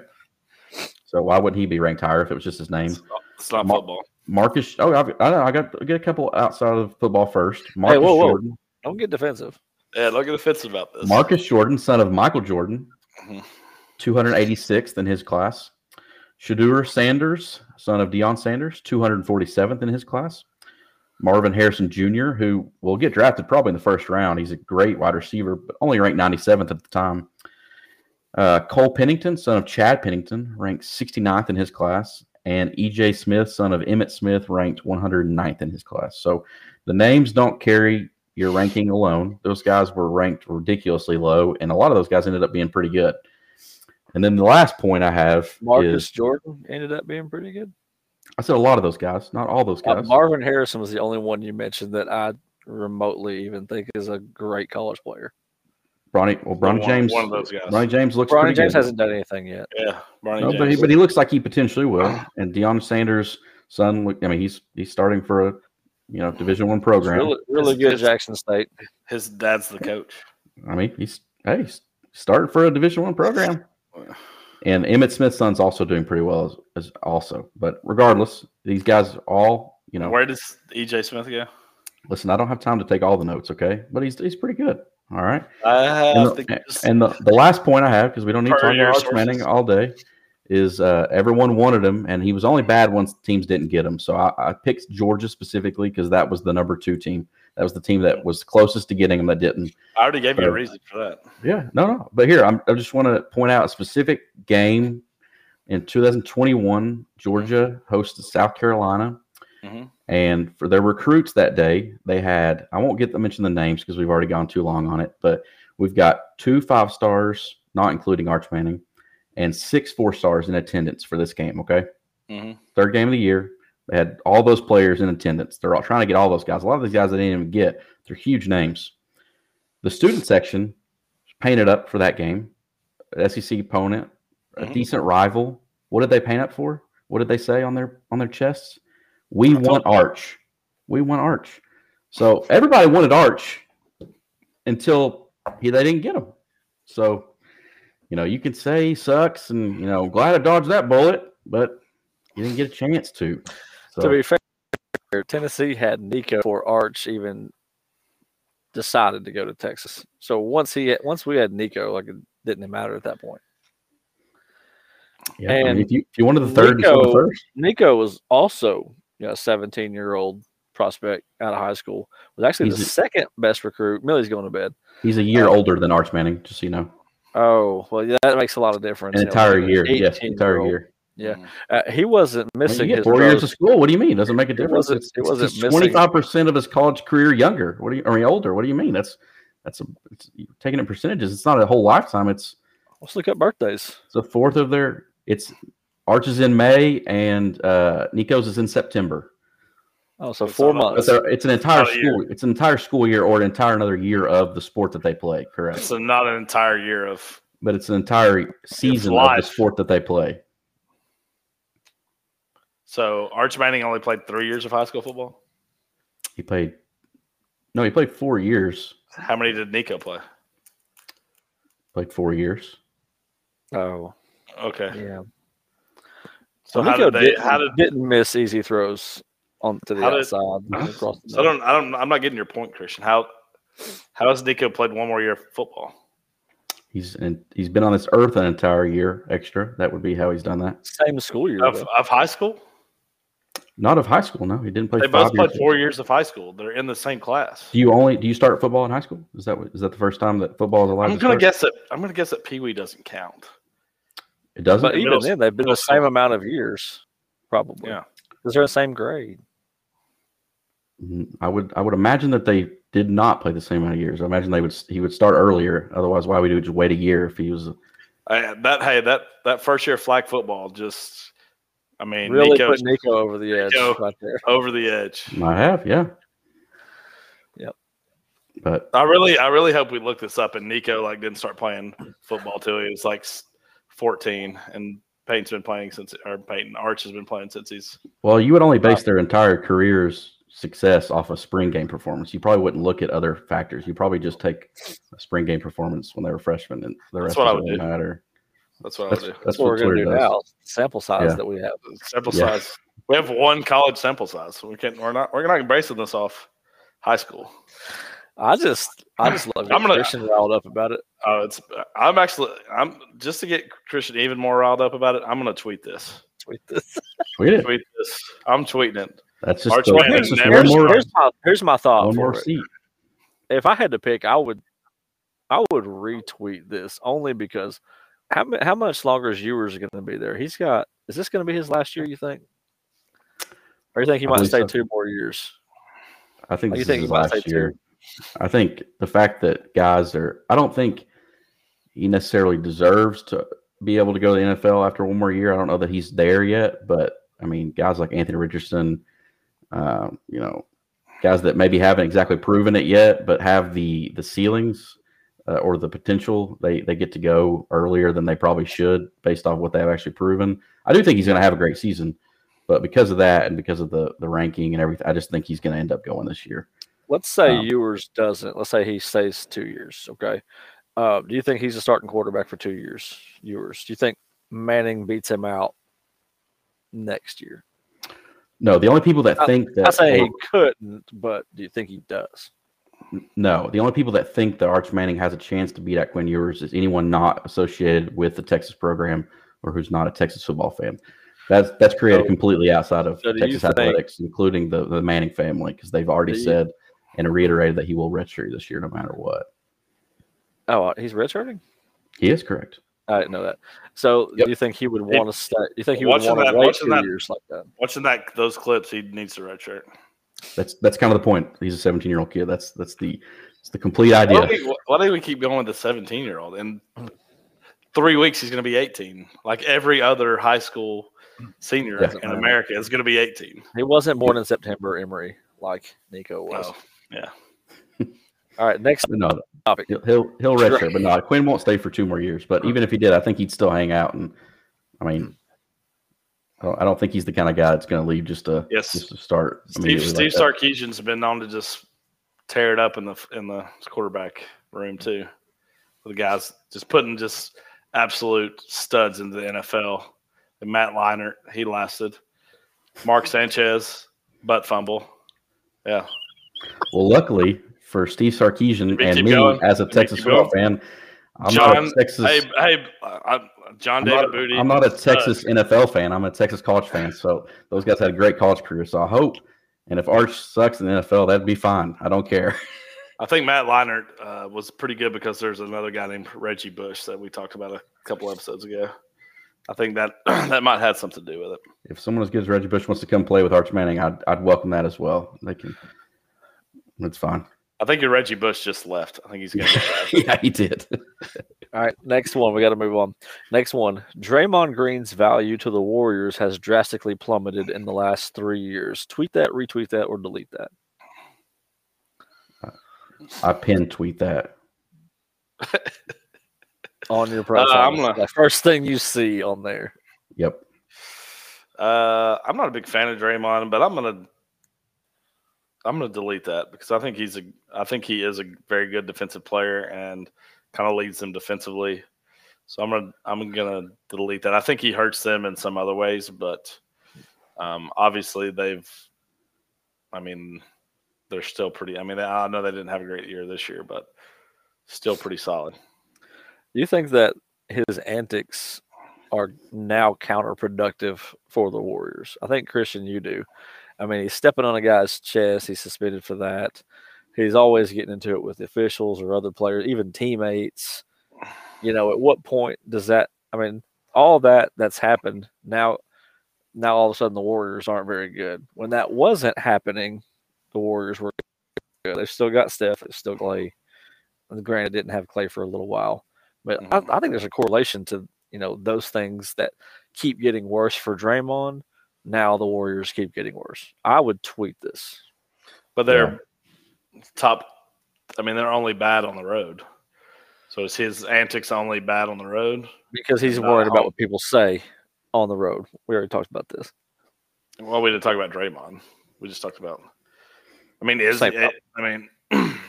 So why wouldn't he be ranked higher if it was just his name? It's not, it's not Mar- football. Marcus. Oh, I've, I know. I got I get a couple outside of football first. Marcus whoa, whoa. Jordan. Don't get defensive. Yeah, don't get offensive about this. Marcus Jordan, son of Michael Jordan, Mhm. 286th in his class. Shedeur Sanders, son of Deion Sanders, 247th in his class. Marvin Harrison Jr., who will get drafted probably in the first round. He's a great wide receiver, but only ranked 97th at the time. Uh, Cole Pennington, son of Chad Pennington, ranked 69th in his class. And EJ Smith, son of Emmitt Smith, ranked 109th in his class. So the names don't carry your ranking alone. Those guys were ranked ridiculously low, and a lot of those guys ended up being pretty good. And then the last point I have Marcus is Jordan ended up being pretty good. I said a lot of those guys, not all those Uh, guys. Marvin Harrison was the only one you mentioned that I remotely even think is a great college player. Bronny, well, Bronny One- James, one of those guys. Bronny James looks Brian pretty James good. hasn't done anything yet. Yeah, Bronny No, James. but he, but he looks like he potentially will. And Deion Sanders' son, look- I mean, he's he's starting for a you know Division One program. Really, really His- good his- Jackson State. His dad's the coach. I mean, he's hey, he's starting for a Division One program. And Emmitt Smith's son's also doing pretty well as, as also. But regardless, these guys all, you know, Where does EJ Smith go? listen, I don't have time to take all the notes, okay? But he's he's pretty good. All right. And the, and the, the last point I have, because we don't need to talk about Arch Manning all day, is uh, everyone wanted him, and he was only bad once teams didn't get him. So I, I picked Georgia specifically because that was the number two team. That was the team that was closest to getting him that didn't. I already gave you a reason for that. Yeah, no, no. But here, I'm, I just want to point out a specific game in 2021. Georgia hosted South Carolina, Mhm. and for their recruits that day, they had. I won't get to mention the names because we've already gone too long on it. But we've got two five stars, not including Arch Manning, and six four stars in attendance for this game. Okay, hmm third game of the year. They had all those players in attendance. They're all trying to get all those guys. A lot of these guys they didn't even get. They're huge names. The student section painted up for that game. SEC opponent, a Mhm. decent rival. What did they paint up for? What did they say on their on their chests? We want Arch. We want Arch. So everybody wanted Arch until he, they didn't get him. So, you know, you can say he sucks and, you know, glad I dodged that bullet, but you didn't get a chance to. So, To be fair, Tennessee had Nico for Arch even decided to go to Texas. So once he had, once we had Nico, like it didn't matter at that point. yeah, I mean, and if you if you wanted the third, of the Nico- first. Nico was also you know, a 17 year old prospect out of high school. Was actually the a- second best recruit. Millie's going to bed. He's a year Oh. older than Arch Manning, just so you know. Oh well, yeah, that makes a lot of difference. An you know, entire year. Yes, entire year. Yeah. Mhm. Uh, he wasn't I mean, missing you get his four years of school. What do you mean? Doesn't make a difference. wasn't- it wasn't missing- twenty five percent of his college career younger. What do you? I mean, older. What do you mean? That's that's a it's, you're taking it percentages. It's not a whole lifetime. It's Let's look at birthdays. it's a fourth of their. It's Arch is in May and uh, Nico's is in September. Oh, so It's four not- months. they're- it's an entire Not a year. school. It's an entire school year or an entire another year of the sport that they play. Correct. So not an entire year of. But it's an entire season of the sport that they play. So Arch Manning only played three years of high school football. He played. No, he played four years. How many did Nico play? Played four years. Oh, Okay. yeah. So Well, how Nico did they? didn't, How did? didn't miss easy throws on to the How did- outside. across the So I don't. I don't. I'm not getting your point, Christian. How? How has Nico played one more year of football? He's and he's been on this earth an entire year extra. That would be how he's done that. Same school year. Of, of high school? Not of high school. No, he didn't play. They five both played years. four years of high school. They're in the same class. Do you only do you start football in high school? Is that what- is that the first time that football is allowed I'm to gonna start? guess that. I'm gonna guess that Pee Wee doesn't count. It doesn't. But even then, they've been the same amount of years, probably. Yeah. because they're in the same grade. Mm, I would I would imagine that they did not play the same amount of years. I imagine they would he would start earlier. Otherwise, why would he just wait a year if he was? I, that hey, that that first year of flag football just. I mean, Really Nico's put Nico over the edge Nico- right there. over the edge. I have, yeah. Yep. But I really, I really hope we look this up. And Nico like didn't start playing football till he was like 14, and Peyton's been playing since, or Peyton Arch has been playing since he's. well, you would only base their entire career's success off a spring game performance. You probably wouldn't look at other factors. You probably just take a spring game performance when they were freshmen, and the That's rest what I of it would wouldn't do. matter. That's what That's, I would do. that's, That's what we're going to do does. now. Sample size Yeah. that we have. Sample Yeah. size. We have one college sample size. We can't. We're not. We're not embracing this off high school. I just, I just love I'm gonna- Christian riled up about it. Oh, it's. I'm actually. I'm just to get Christian even more riled up about it. I'm going to tweet this. Tweet this. Tweet it. Tweet this. I'm tweeting it. That's just, Arch the, that's just one Here's, more, here's my, here's my thought one more it. seat. If I had to pick, I would, I would retweet this only because how how much longer is Ewers going to be there? He's got. Is this going to be his last year? You think? Or you think he might stay so. two more years? I think Oh, you this think is his last year. I think the fact that guys are, I don't think he necessarily deserves to be able to go to the NFL after one more year. I don't know that he's there yet, but I mean, guys like Anthony Richardson, um, you know, guys that maybe haven't exactly proven it yet, but have the the ceilings uh, or the potential, they they get to go earlier than they probably should based off what they've actually proven. I do think he's going to have a great season, but because of that and because of the the ranking and everything, I just think he's going to end up going this year. Let's say Um, Ewers doesn't. Let's say he stays two years. Okay. Uh, do you think he's a starting quarterback for two years? Ewers. Do you think Manning beats him out next year? No, the only people that think that I say he couldn't, but do you think he does? No, the only people that think that Arch Manning has a chance to beat at Quinn Ewers is anyone not associated with the Texas program or who's not a Texas football fan. That's that's created So- completely outside of so Texas you think- athletics, including the, the Manning family, because they've already you- said and reiterated that he will redshirt this year no matter what. Oh, uh, he's redshirting. He is correct. I didn't know that. So, Yep. do you think he would want to stay? You think he would want to that- wait two that- years like that? Watching that those clips, he needs to redshirt. That's that's kind of the point. He's a 17 year old kid. That's that's the it's the complete Why idea. do, we, why do we keep going with the 17 year old? In three weeks, he's going to be 18. Like every other high school senior Doesn't in. America is going to be 18. He wasn't born in September, Emory, like Nico was. Oh, yeah. All right, next No, topic. he'll he'll, he'll redshirt, but no, Quinn won't stay for two more years. But even if he did, I think he'd still hang out. And I mean, I don't- I don't think he's the kind of guy that's going to leave just to Yes. just to start. Steve, Steve like. Sarkisian's been known to just tear it up in the in the quarterback room too. The guys just putting just absolute studs into the NFL. And Matt Leinart, he lasted. Mark Sanchez, butt fumble. Yeah. Well, luckily for Steve Sarkisian and me going? as a Texas football fan, I'm John, not a Texas. hey, hey, I, John I'm David not, Booty. I'm not a stud. Texas NFL fan. I'm a Texas college fan. So those guys had a great college career. So I hope, and if Arch sucks in the NFL, that'd be fine. I don't care. I think Matt Leinart uh, was pretty good because there's another guy named Reggie Bush that we talked about a couple episodes ago. I think that that might have something to do with it. If someone as good as Reggie Bush wants to come play with Arch Manning, I'd, I'd welcome that as well. They can. That's fine. I think your Reggie Bush just left. I think he's going to yeah, he did. All right, next one. We got to move on. Next one. Draymond Green's value to the Warriors has drastically plummeted in the last three years. Tweet that, retweet that, or delete that. I pin tweet that. on your profile. I'm gonna- the first thing you see on there. Yep. Uh, I'm not a big fan of Draymond, but I'm gonna I'm gonna delete that because I think he's a I think he is a very good defensive player and kind of leads them defensively. So I'm gonna I'm gonna delete that. I think he hurts them in some other ways, but um, obviously they've. I mean, they're still pretty. I mean, I know they didn't have a great year this year, but still pretty solid. You think that his antics are now counterproductive for the Warriors? I think Christian, you do. I mean, he's stepping on a guy's chest. He's suspended for that. He's always getting into it with officials or other players, even teammates. You know, at what point does that? I mean, all that that's happened now. Now all of a sudden the Warriors aren't very good. When that wasn't happening, the Warriors were good. They've still got Steph. It's still Clay. Granted, didn't have Clay for a little while, but I, mm-hmm. I think there's a correlation to you know those things that keep getting worse for Draymond. Now the Warriors keep getting worse. I would tweet this. But they're top. I mean, they're only bad on the road. So is his antics only bad on the road? because he's Not worried about what people say on the road. We already talked about this. Well, we didn't talk about Draymond. We just talked about. I mean, is Same it, I mean,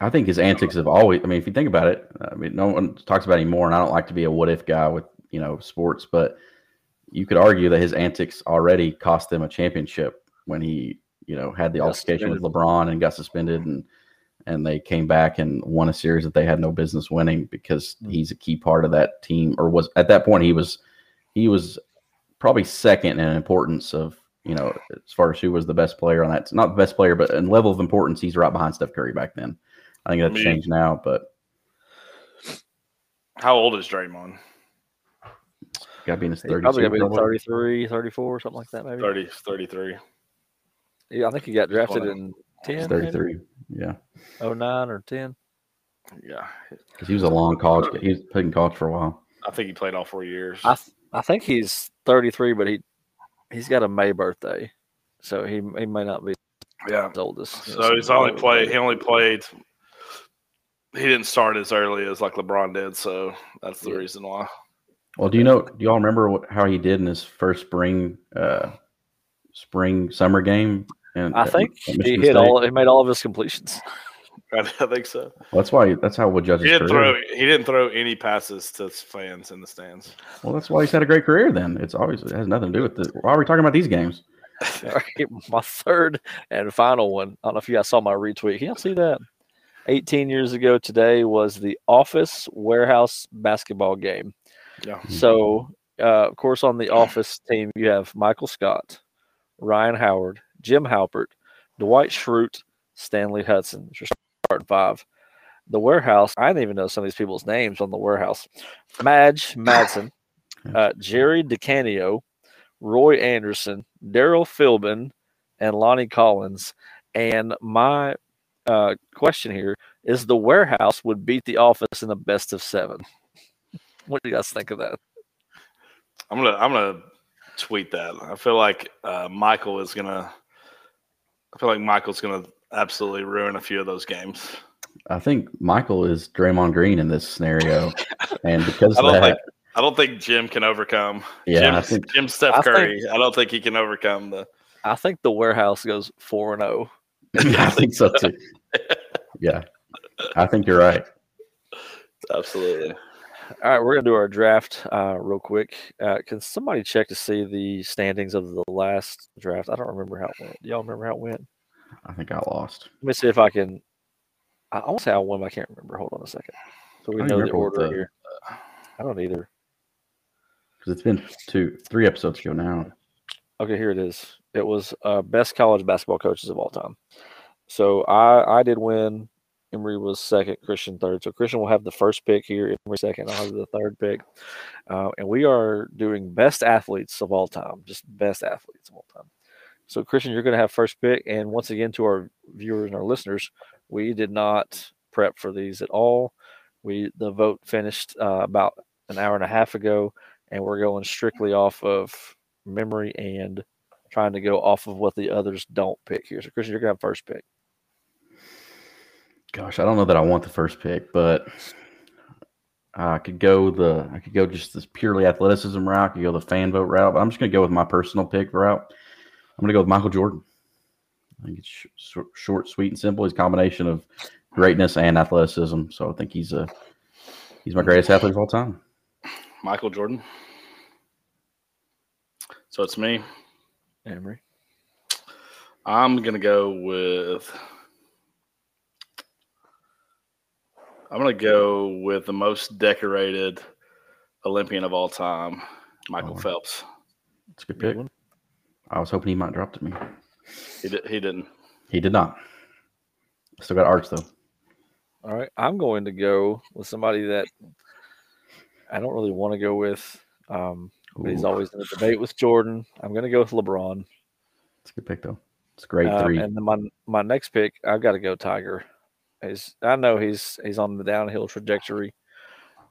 I think his antics have always. I mean, if you think about it, I mean, no one talks about it anymore, and I don't like to be a what if guy with you know sports, but you could argue that his antics already cost them a championship when he you know had the Got altercation with. LeBron and got suspended, and and they came back and won a series that they had no business winning because Mm. he's a key part of that team, or was at that point he was he was probably second in importance of you know as far as who was the best player on that not the best player but in level of importance he's right behind Steph Curry back then. I think that's Me- changed now, but how old is Draymond? Got to be in his 30s. probably going to be probably. 33, 34, something like that, maybe. 30, 33. Yeah, I think he got drafted Wow. in He's 10, 33. Yeah, 09 or 10. Yeah, because he was a long college. He was playing college for a while. I think he played all four years. I th- I think he's 33, but he he's got a May birthday, so he he may not be yeah. as old as. So he's only played. He only played. He didn't start as early as like LeBron did, so that's the Yeah. reason why. Well, do you know? Do y'all remember what, how he did in his first spring, uh, spring summer game? And I think at he hit State? all. He made all of his completions. I think so. Well, that's why. That's how we'll judge He didn't career. throw. He didn't throw any passes to fans in the stands. Well, that's why he's had a great career. Then it's always it has nothing to do with the. Why are we talking about these games? All right, my third and final one. I don't know if you guys saw my retweet. Can y'all see that? 18 years ago today was the Office Warehouse basketball game. Yeah. So, uh, of course, on the Office team, you have Michael Scott, Ryan Howard, Jim Halpert, Dwight Schrute, Stanley Hudson. Which are starting five. The Warehouse, I didn't even know some of these people's names on the Warehouse. Madge Madsen, uh, Jerry DiCanio, Roy Anderson, Daryl Philbin, and Lonnie Collins. And my uh, question here is: the Warehouse would beat the Office in the best of seven. What do you guys think of that? I'm gonna. I'm gonna tweet that. I feel like uh, Michael is gonna. I feel like Michael's gonna absolutely ruin a few of those games. I think Michael is Draymond Green in this scenario, and because I don't that, think. I don't think Jim can overcome. yeah, Jim, I think Jim Steph I think- Curry. I don't think he can overcome the. I think the Warehouse goes four and oh. zero. I think so too. Yeah, I think you're right. Absolutely. All right, we're gonna do our draft uh, real quick. Uh, can somebody check to see the standings of the last draft? I don't remember how it went. Do y'all remember how it went? I think I lost. Let me see if I can. I, I want to say I won, but I can't remember. Hold on a second. So we know the order the- here. I don't either. because it's been two, three episodes ago now. Okay, here it is. It was uh, best college basketball coaches of all time. So I I did win. Emory was second. Christian third. So Christian will have the first pick here. Emory second. I'll have the third pick. Uh, and we are doing best athletes of all time. Just best athletes of all time. So Christian, you're going to have first pick. And once again, to our viewers and our listeners, we did not prep for these at all. We the vote finished uh, about an hour and a half ago, and we're going strictly off of memory and trying to go off of what the others don't pick here. So, Christian, you're gonna have first pick. Gosh, I don't know that I want the first pick, but I could go the I could go just this purely athleticism route. I could go the fan vote route, but I'm just gonna go with my personal pick route. I'm gonna go with Michael Jordan. I think it's sh- short, short, sweet, and simple. He's a combination of greatness and athleticism. So I think he's a he's my greatest athlete of all time. Michael Jordan. So it's me. Emery. I'm gonna go with. I'm gonna go with the most decorated Olympian of all time, Michael Oh. Phelps. It's a good Good pick. one. I was hoping he might drop to me. He did, he didn't. He did not. Still got arts though. All right, I'm going to go with somebody that I don't really want to go with. Um, but he's always in a debate with Jordan. I'm going to go with LeBron. It's a good pick though. It's a great Um, three. and then my my next pick, I've got to go Tiger. He's, I know he's he's on the downhill trajectory,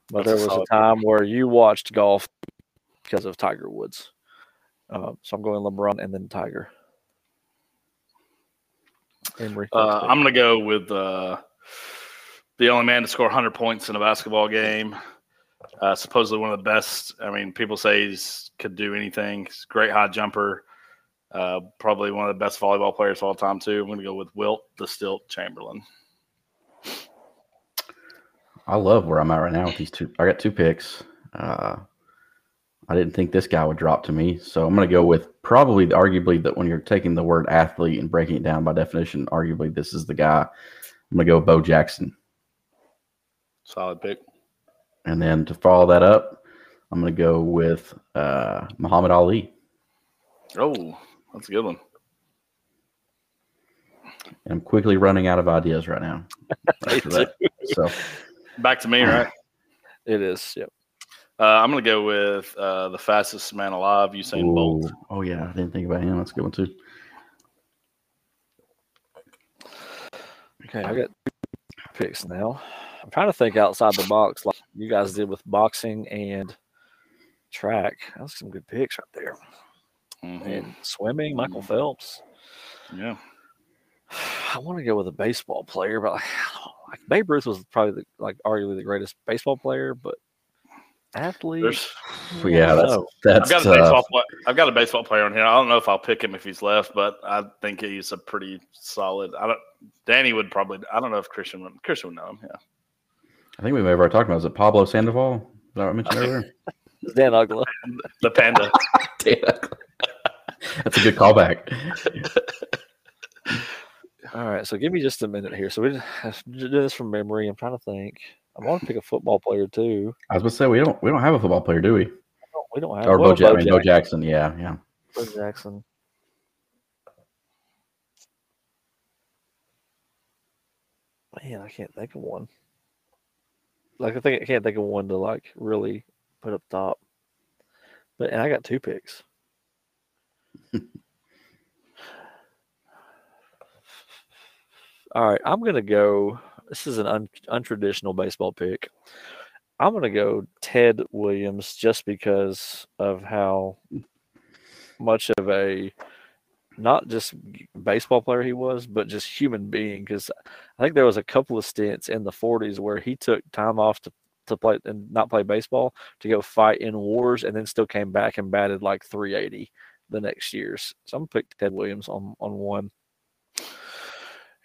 but That's there was a time where you watched golf because of Tiger Woods. Uh, so I'm going LeBron and then Tiger. First Uh. I'm gonna go with uh, the only man to score 100 points in a basketball game. Uh, supposedly one of the best. I mean, people say he's could do anything. He's a great high jumper. Uh, probably one of the best volleyball players of all time too. I'm gonna go with Wilt the Stilt Chamberlain. I love where I'm at right now with these two. I got two picks. Uh, I didn't think this guy would drop to me, so I'm going to go with probably, arguably, that when you're taking the word athlete and breaking it down by definition, arguably this is the guy. I'm going to go with Bo Jackson, Solid pick. and then to follow that up, I'm going to go with uh, Muhammad Ali. Oh, that's a good one. And I'm quickly running out of ideas right now. So Back to me, right? it is. Yep. Uh, I'm gonna go with uh, the fastest man alive, Usain Bolt. Oh yeah, I didn't think about him. That's a good one too. Okay, I got two picks now. I'm trying to think outside the box, like you guys did with boxing and track. That's some good picks right there. Mhm. And swimming, Michael Phelps. Yeah, I want to go with a baseball player, but like, Oh, like Babe Ruth was probably the, like arguably the greatest baseball player, but athlete. There's, Yeah, that's that's I've got a baseball. Play, I've got a baseball player on here. I don't know if I'll pick him if he's left, but I think he's a pretty solid. I don't. Danny would probably. I don't know if Christian would. Christian would know him. Yeah. I think we may have already talked about. it. Is it Pablo Sandoval? Is that what I mentioned earlier? Dan Uggla. The panda. That's a good callback. All right, so give me just a minute here. So we just do this from memory. I'm trying to think. I want to pick a football player too. I was going to say we don't we don't have a football player, do we? We don't have Or well, Bo, Ja- I Bo Jackson. Jackson. Yeah, yeah. Bo Jackson. Man, I can't think of one. Like I think I can't think of one to like really put up top. But and I got two picks. All right, I'm gonna go. This is an un, untraditional baseball pick. I'm gonna go Ted Williams just because of how much of a not just baseball player he was, but just human being. Because I think there was a couple of stints in the 40s where he took time off to to play and not play baseball to go fight in wars, and then still came back and batted like 380 the next years. So I'm pick Ted Williams on on one,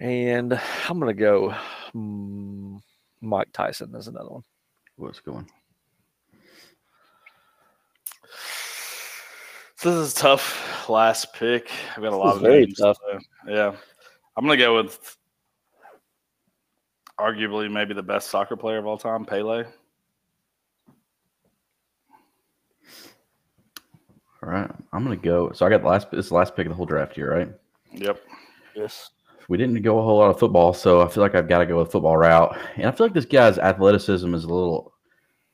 and I'm gonna go mm, Mike Tyson as another one. What's going? So this is a tough. Last pick. I've got a lot of very names, tough. so, yeah, I'm gonna go with arguably maybe the best soccer player of all time, Pele. All right, I'm gonna go. So I got the last. This is the last pick of the whole draft here, right? Yep. Yes. We didn't go a whole lot of football, so I feel like I've got to go with football route. And I feel like this guy's athleticism is a little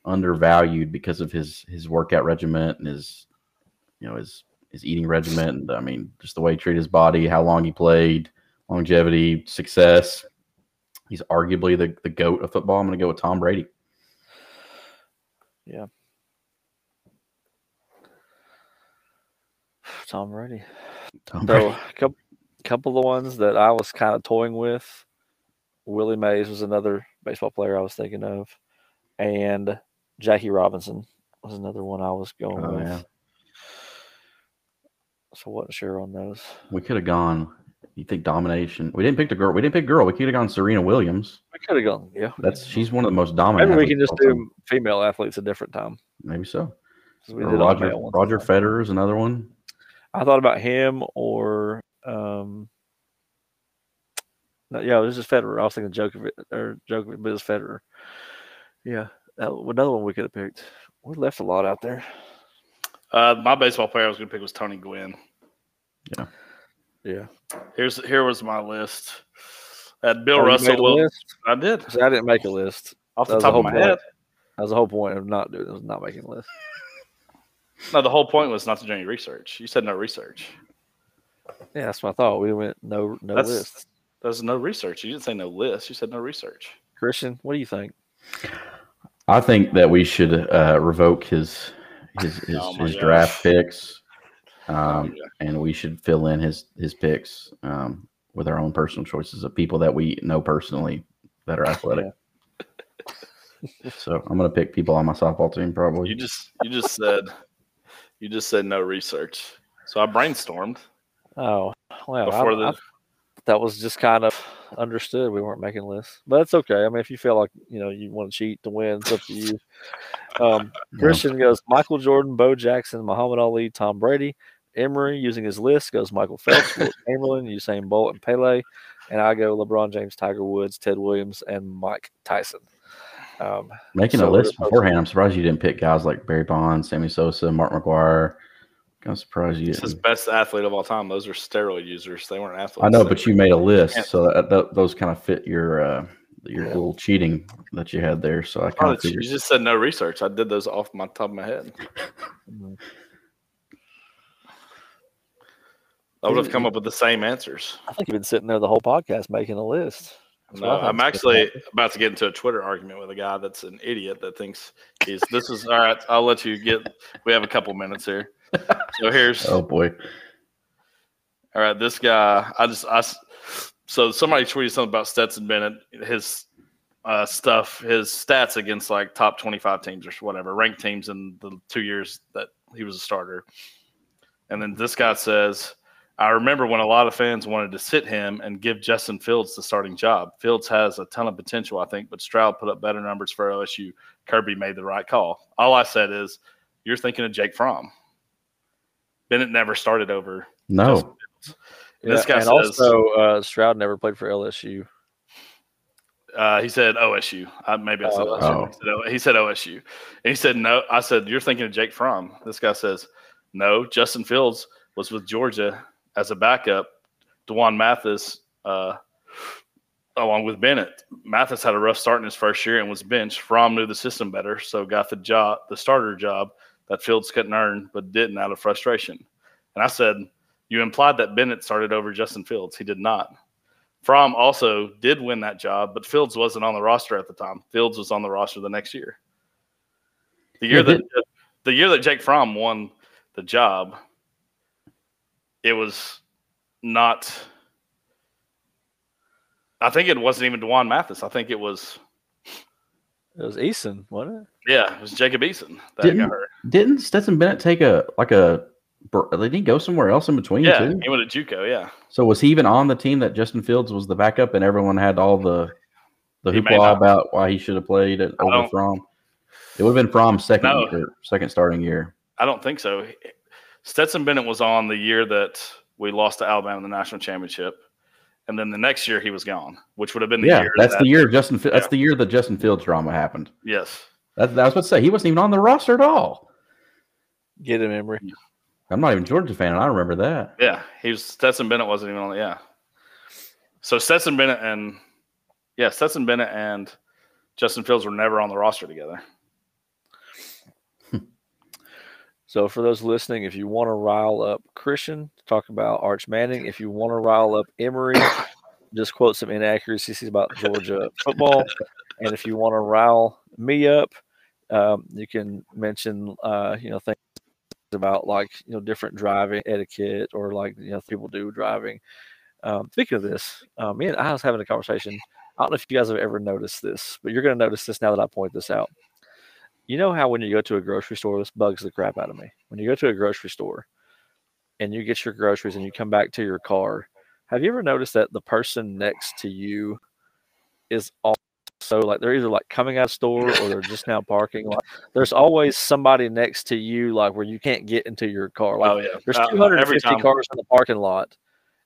undervalued because of his his workout regimen and his you know his his eating regimen. And, I mean, just the way he treated his body, how long he played, longevity, success. He's arguably the, the goat of football. I'm going to go with Tom Brady. Yeah. Tom Brady. Tom So Brady. a couple, couple of the ones that I was kind of toying with. Willie Mays was another baseball player I was thinking of, and Jackie Robinson was another one I was going Oh, with. yeah. So wasn't sure on those. We could have gone. You think domination? We didn't pick the girl. We didn't pick girl. We could have gone Serena Williams. We could have gone. Yeah, That's she's one of the most dominant. maybe we can just all time. do female athletes a different time. maybe so. Roger Roger. Federer is another one. I thought about him or um. No, yeah, it was just Federer. I was thinking Djokovic or Djokovic, but it was Federer. Yeah, that, another one we could have picked. We left a lot out there. Uh, my baseball player I was gonna pick was Tony Gwynn. Yeah, yeah. Here's here was my list. Had Bill Oh, you Russell. made a Will, list? I did See, I didn't make a list. off That the top the of whole my point. head. That was the whole point of not doing. Was not making a list. No, the whole point was not to do any research. You said no research. Yeah, that's what I thought. We went no no That's list. there's no research. You didn't say no list. You said no research. Christian, what do you think? I think that we should uh, revoke his his his, Oh his draft picks, um, Yeah. and we should fill in his his picks um, with our own personal choices of people that we know personally that are athletic. so I'm going to pick people on my softball team probably. You just you just said you just said no research. So I brainstormed Oh, well, before I, the. I- that was just kind of understood. We weren't making lists, but it's okay. I mean, if you feel like you know you want to cheat to win, it's up to you. Um, Christian goes Michael Jordan, Bo Jackson, Muhammad Ali, Tom Brady. Emery using his list goes Michael Phelps, Wilt Chamberlain, Usain Bolt, and Pele. And I go LeBron James, Tiger Woods, Ted Williams, and Mike Tyson. Um, Making so a list beforehand, I'm surprised you didn't pick guys like Barry Bonds, Sammy Sosa, Mark McGwire. I'm surprised you This is best athlete of all time. Those are steroid users. They weren't athletes. I know, but you made a list, can't- so that, that, those kind of fit your uh, your Yeah. little cheating that you had there. So I Oh, kind of that you figured. you just said no research. I did those off my top of my head. I would have come up with the same answers. I think you've been sitting there the whole podcast making a list. That's No, I think's I'm actually about to get into a Twitter argument with a guy that's an idiot that thinks he's. This is all right. I'll let you get. We have a couple minutes here. So here's Oh boy, all right. This guy, I just I So somebody tweeted something about Stetson Bennett. His uh, stuff, his stats against like top 25 teams or whatever, ranked teams in the two years that he was a starter. And then this guy says, I remember when a lot of fans wanted to sit him and give Justin Fields the starting job. Fields has a ton of potential, I think, but Stroud put up better numbers for LSU. Kirby made the right call. All I said is, you're thinking of Jake Fromm. Bennett never started over. No. Justin Fields. This guy and says- also uh, Stroud never played for LSU. Uh, he said OSU. Uh, maybe I said Oh. LSU. He, said, O- he said OSU. And he said no. I said you're thinking of Jake Fromm. This guy says no. Justin Fields was with Georgia as a backup. D'Wan Mathis, uh, along with Bennett. Mathis had a rough start in his first year and was benched. Fromm knew the system better, so got the job, the starter job that Fields couldn't earn, but didn't out of frustration. And I said, you implied that Bennett started over Justin Fields. He did not. Fromm also did win that job, but Fields wasn't on the roster at the time. Fields was on the roster the next year. The year that the year that Jake Fromm won the job, it was not. I think it wasn't even D'Wan Mathis. I think it was It was Eason, wasn't it? yeah, it was Jacob Eason that Didn't- got hurt. Didn't Stetson Bennett take a like a? br- Did he go somewhere else in between Yeah, too? he went to JUCO. Yeah, So was he even on the team that Justin Fields was the backup, and everyone had all the the He hoopla about why he should have played at, I over don't- Fromm? It would have been Fromm's second No. year, second starting year. I don't think so. Stetson Bennett was on the year that we lost to Alabama in the national championship, and then the next year he was gone, which would have been the yeah, year. that's that, the year Justin. Fi- That's the year the Justin Fields drama happened. Yes, That, that was what to say. He wasn't even on the roster at all. Get him, Emery. I'm not even a Georgia fan, and I remember that. yeah, he was. Stetson Bennett wasn't even on. the Yeah, so Stetson Bennett and yeah, Stetson Bennett and Justin Fields were never on the roster together. So for those listening, if you want to rile up Christian, to talk about Arch Manning. If you want to rile up Emory, just quote some inaccuracies about Georgia football. And if you want to rile me up, um, you can mention uh, you know things about like you know different driving etiquette or like you know people do driving. Um, speaking of this, um, me and I was having a conversation. I don't know if you guys have ever noticed this, but you're going to notice this now that I point this out you know how when you go to a grocery store, this bugs the crap out of me. When you go to a grocery store and you get your groceries and you come back to your car, have you ever noticed that the person next to you is also like they're either like coming out of store or they're just now parking? Like there's always somebody next to you, like where you can't get into your car. Like oh yeah, there's Uh, 250 every cars in the parking lot,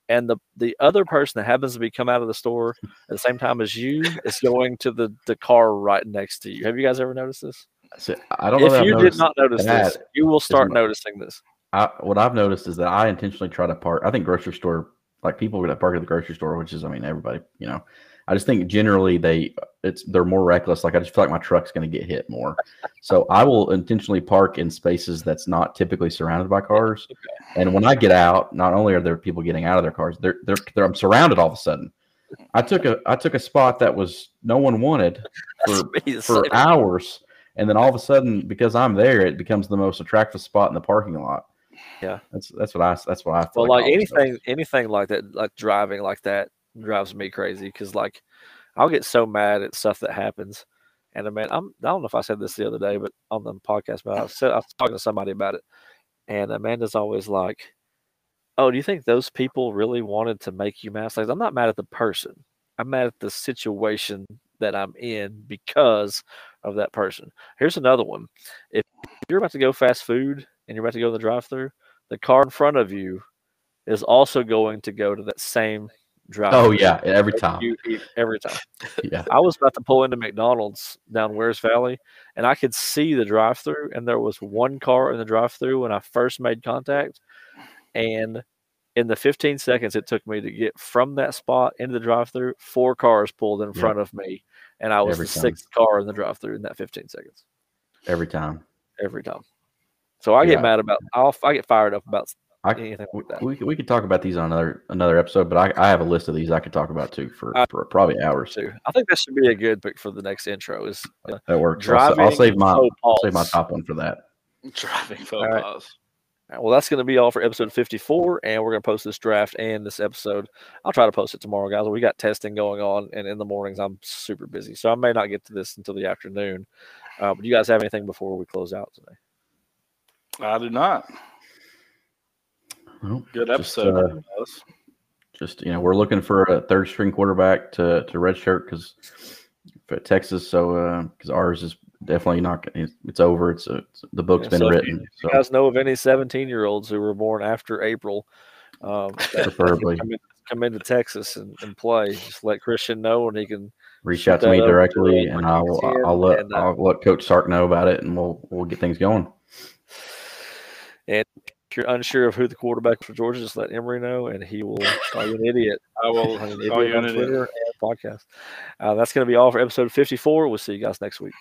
and the the other person that happens to be come out of the store at the same time as you is going to the the car right next to you. Have you guys ever noticed this? So, I don't know. that If you did not notice this, you will start noticing this. I, what I've noticed is that I intentionally try to park. I think grocery store, like people that park at the grocery store, which is, I mean, everybody, you know, I just think generally they, it's they're more reckless. Like I just feel like my truck's going to get hit more, so I will intentionally park in spaces that's not typically surrounded by cars. And when I get out, not only are there people getting out of their cars, they're they're, they're I'm surrounded all of a sudden. I took a I took a spot that was no one wanted for for hours, and then all of a sudden, because I'm there, it becomes the most attractive spot in the parking lot. Yeah. that's that's what I that's what I feel well, like anything, anything like that, like driving like that, drives me crazy because like I'll get so mad at stuff that happens. And uh, I mean, I'm I don't know if I said this the other day, but on the podcast, but I said I was talking to somebody about it, and Amanda's always like, "Oh, do you think those people really wanted to make you mad?" Like, I'm not mad at the person. I'm mad at the situation that I'm in because of that person. Here's another one. If you're about to go fast food and you're about to go in the drive-through, the car in front of you is also going to go to that same drive. Through Oh yeah, every time. Every time. Yeah, I was about to pull into McDonald's down Wears Valley, and I could see the drive-through, and there was one car in the drive-through when I first made contact, and in the 15 seconds it took me to get from that spot into the drive-through, four cars pulled in Yep. front of me, and I was Every the time. sixth car in the drive-through in that 15 seconds every time. every time. So I Yeah. get mad about. I'll I get fired up about I anything we, like that. we, we could talk about these on another another episode, but I, I have a list of these I could talk about too for, I- for probably hours. too. I think that should be a good pick for the next intro. Is uh, That works. I'll, driving I'll save my I'll save my top one for that. Driving faux All right. Well, that's going to be all for episode 54, and we're going to post this draft and this episode. I'll try to post it tomorrow, guys. We got testing going on, and in the mornings I'm super busy, so I may not get to this until the afternoon. Uh, but do you guys have anything before we close out today? I do not. Well, Good just, episode. uh, just you know, we're looking for a third string quarterback to to redshirt because Texas, so because ours is definitely not. It's, it's over. It's, a, it's the book's Yeah, been so if you- written. You So guys know of any 17 year olds who were born after April? Um, preferably come, in, come into Texas and, and play. Just let Christian know, and he can reach out to me over to directly, and I will. I'll let and, uh, I'll let Coach Sark know about it, and we'll we'll get things going. And if you're unsure of who the quarterback for Georgia, just let Emory know, and he will call you an idiot. I will call you on an idiot. Twitter and podcast. Uh, that's going to be all for episode 54. We'll see you guys next week.